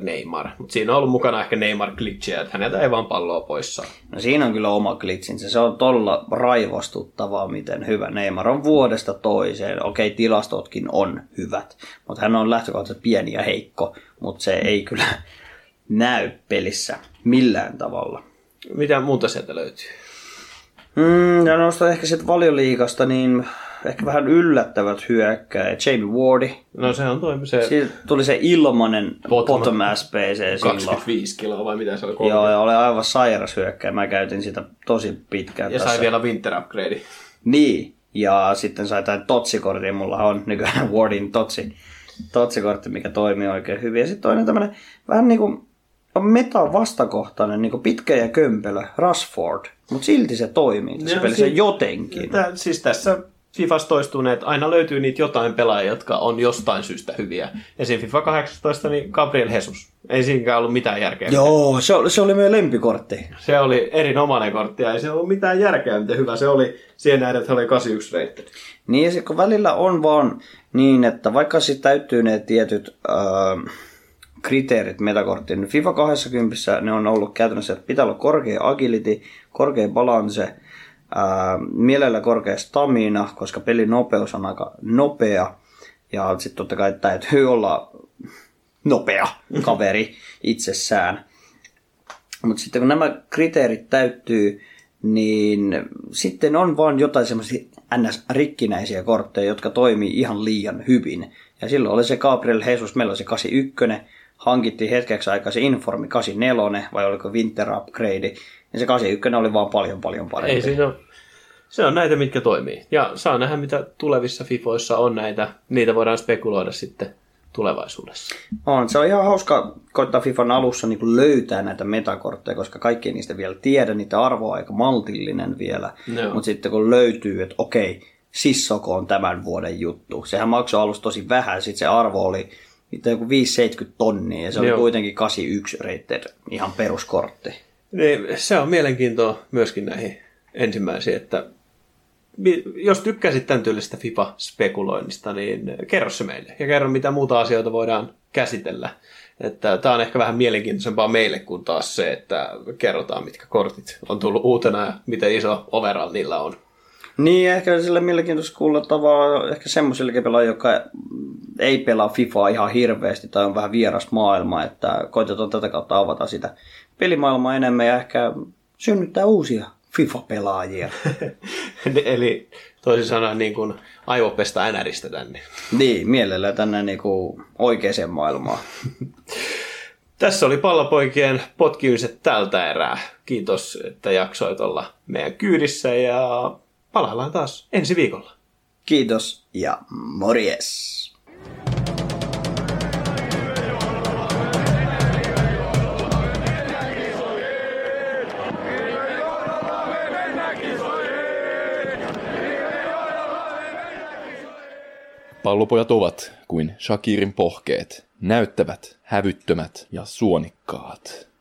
Neymar. Mutta siinä on ollut mukana ehkä Neymar glitchejä, että häneltä ei vaan palloa pois saa. No siinä on kyllä oma glitchinsä. Se on todella raivostuttavaa, miten hyvä Neymar on vuodesta toiseen. Okei, tilastotkin on hyvät, mutta hän on lähtökohtaisesti pieni ja heikko, mutta se ei kyllä näy pelissä millään tavalla. Mitä muuta sieltä löytyy? Mm, ja noista ehkä sitten valioliikasta, niin ehkä vähän yllättävät hyökkäjät. Jamie Wardi. No se on toimi se Siitä tuli se ilmanen Bottom- bottom, SPC silloin. 25 kiloa vai mitä se oli? Joo, ja oli aivan sairas hyökkäjä. Mä käytin sitä tosi pitkään ja tässä. sai vielä winter upgrade. Niin, ja sitten sai tämän totsikortin, mulla on nykyään (laughs) Wardin totsi, totsikortti, mikä toimii oikein hyvin. Ja sitten toinen tämmönen vähän niinku on meta vastakohtainen, niinku pitkä ja kömpelö, Rashford, mutta silti se toimii tässä Joo, pelissä si- jotenkin. Tää, siis tässä Fifassa toistuu ne, että aina löytyy niitä jotain pelaajia, jotka on jostain syystä hyviä. Siinä FIFA 18, niin Gabriel Jesus. Ei siinäkään ollut mitään järkeä. Joo, se oli, se oli meidän lempikortti. Se oli erinomainen kortti ja ei se ollut mitään järkeä, miten hyvä se oli. Siihen nähden, että oli 81 rated. Niin kun välillä on vaan niin, että vaikka sitten täyttyy ne tietyt äh, kriteerit metakorttiin, FIFA 20 ne on ollut käytännössä, että pitää olla korkea agility, korkea balance, äh, mielellä korkea stamina, koska pelin nopeus on aika nopea. Ja sitten totta kai täytyy olla nopea kaveri (laughs) itsessään. Mutta sitten kun nämä kriteerit täyttyy, niin sitten on vaan jotain semmoisia ns-rikkinäisiä kortteja, jotka toimii ihan liian hyvin. Ja silloin oli se Gabriel Jesus, meillä oli se 81, hankittiin hetkeksi aikaa se Informi 84, vai oliko Winter Upgrade, ja se 81 oli vaan paljon paljon parempi. Ei siinä ole. Se on näitä, mitkä toimii. Ja saa nähdä, mitä tulevissa FIFOissa on näitä. Niitä voidaan spekuloida sitten tulevaisuudessa. On, se on ihan hauska koittaa FIFAn alussa niin löytää näitä metakortteja, koska kaikki niistä vielä tiedä, niitä arvo on aika maltillinen vielä. Joo. Mutta sitten kun löytyy, että okei, Sissoko on tämän vuoden juttu. Sehän maksoi alusta tosi vähän, sitten se arvo oli mitä joku 570 tonnia ja se oli Joo. kuitenkin 81 rated, ihan peruskortti. Niin, se on mielenkiintoa myöskin näihin ensimmäisiin, että jos tykkäsit tämän tyylistä FIFA-spekuloinnista, niin kerro se meille ja kerro, mitä muuta asioita voidaan käsitellä. Että tämä on ehkä vähän mielenkiintoisempaa meille kuin taas se, että kerrotaan, mitkä kortit on tullut uutena ja miten iso overall niillä on. Niin, ehkä sille mielenkiintoista kuulettavaa ehkä semmoisille pelaajille, jotka ei pelaa FIFAa ihan hirveästi tai on vähän vieras maailma, että koitetaan tätä kautta avata sitä pelimaailmaa enemmän ja ehkä synnyttää uusia FIFA-pelaajia. (laughs) Eli toisin sanoen niin kuin aivopesta NRistä tänne. niin, mielellään tänne niinku oikeaan maailmaan. (laughs) Tässä oli pallopoikien potkimiset tältä erää. Kiitos, että jaksoit olla meidän kyydissä ja palaillaan taas ensi viikolla. Kiitos ja morjes! Pallopojat ovat kuin Shakirin pohkeet, näyttävät, hävyttömät ja suonikkaat.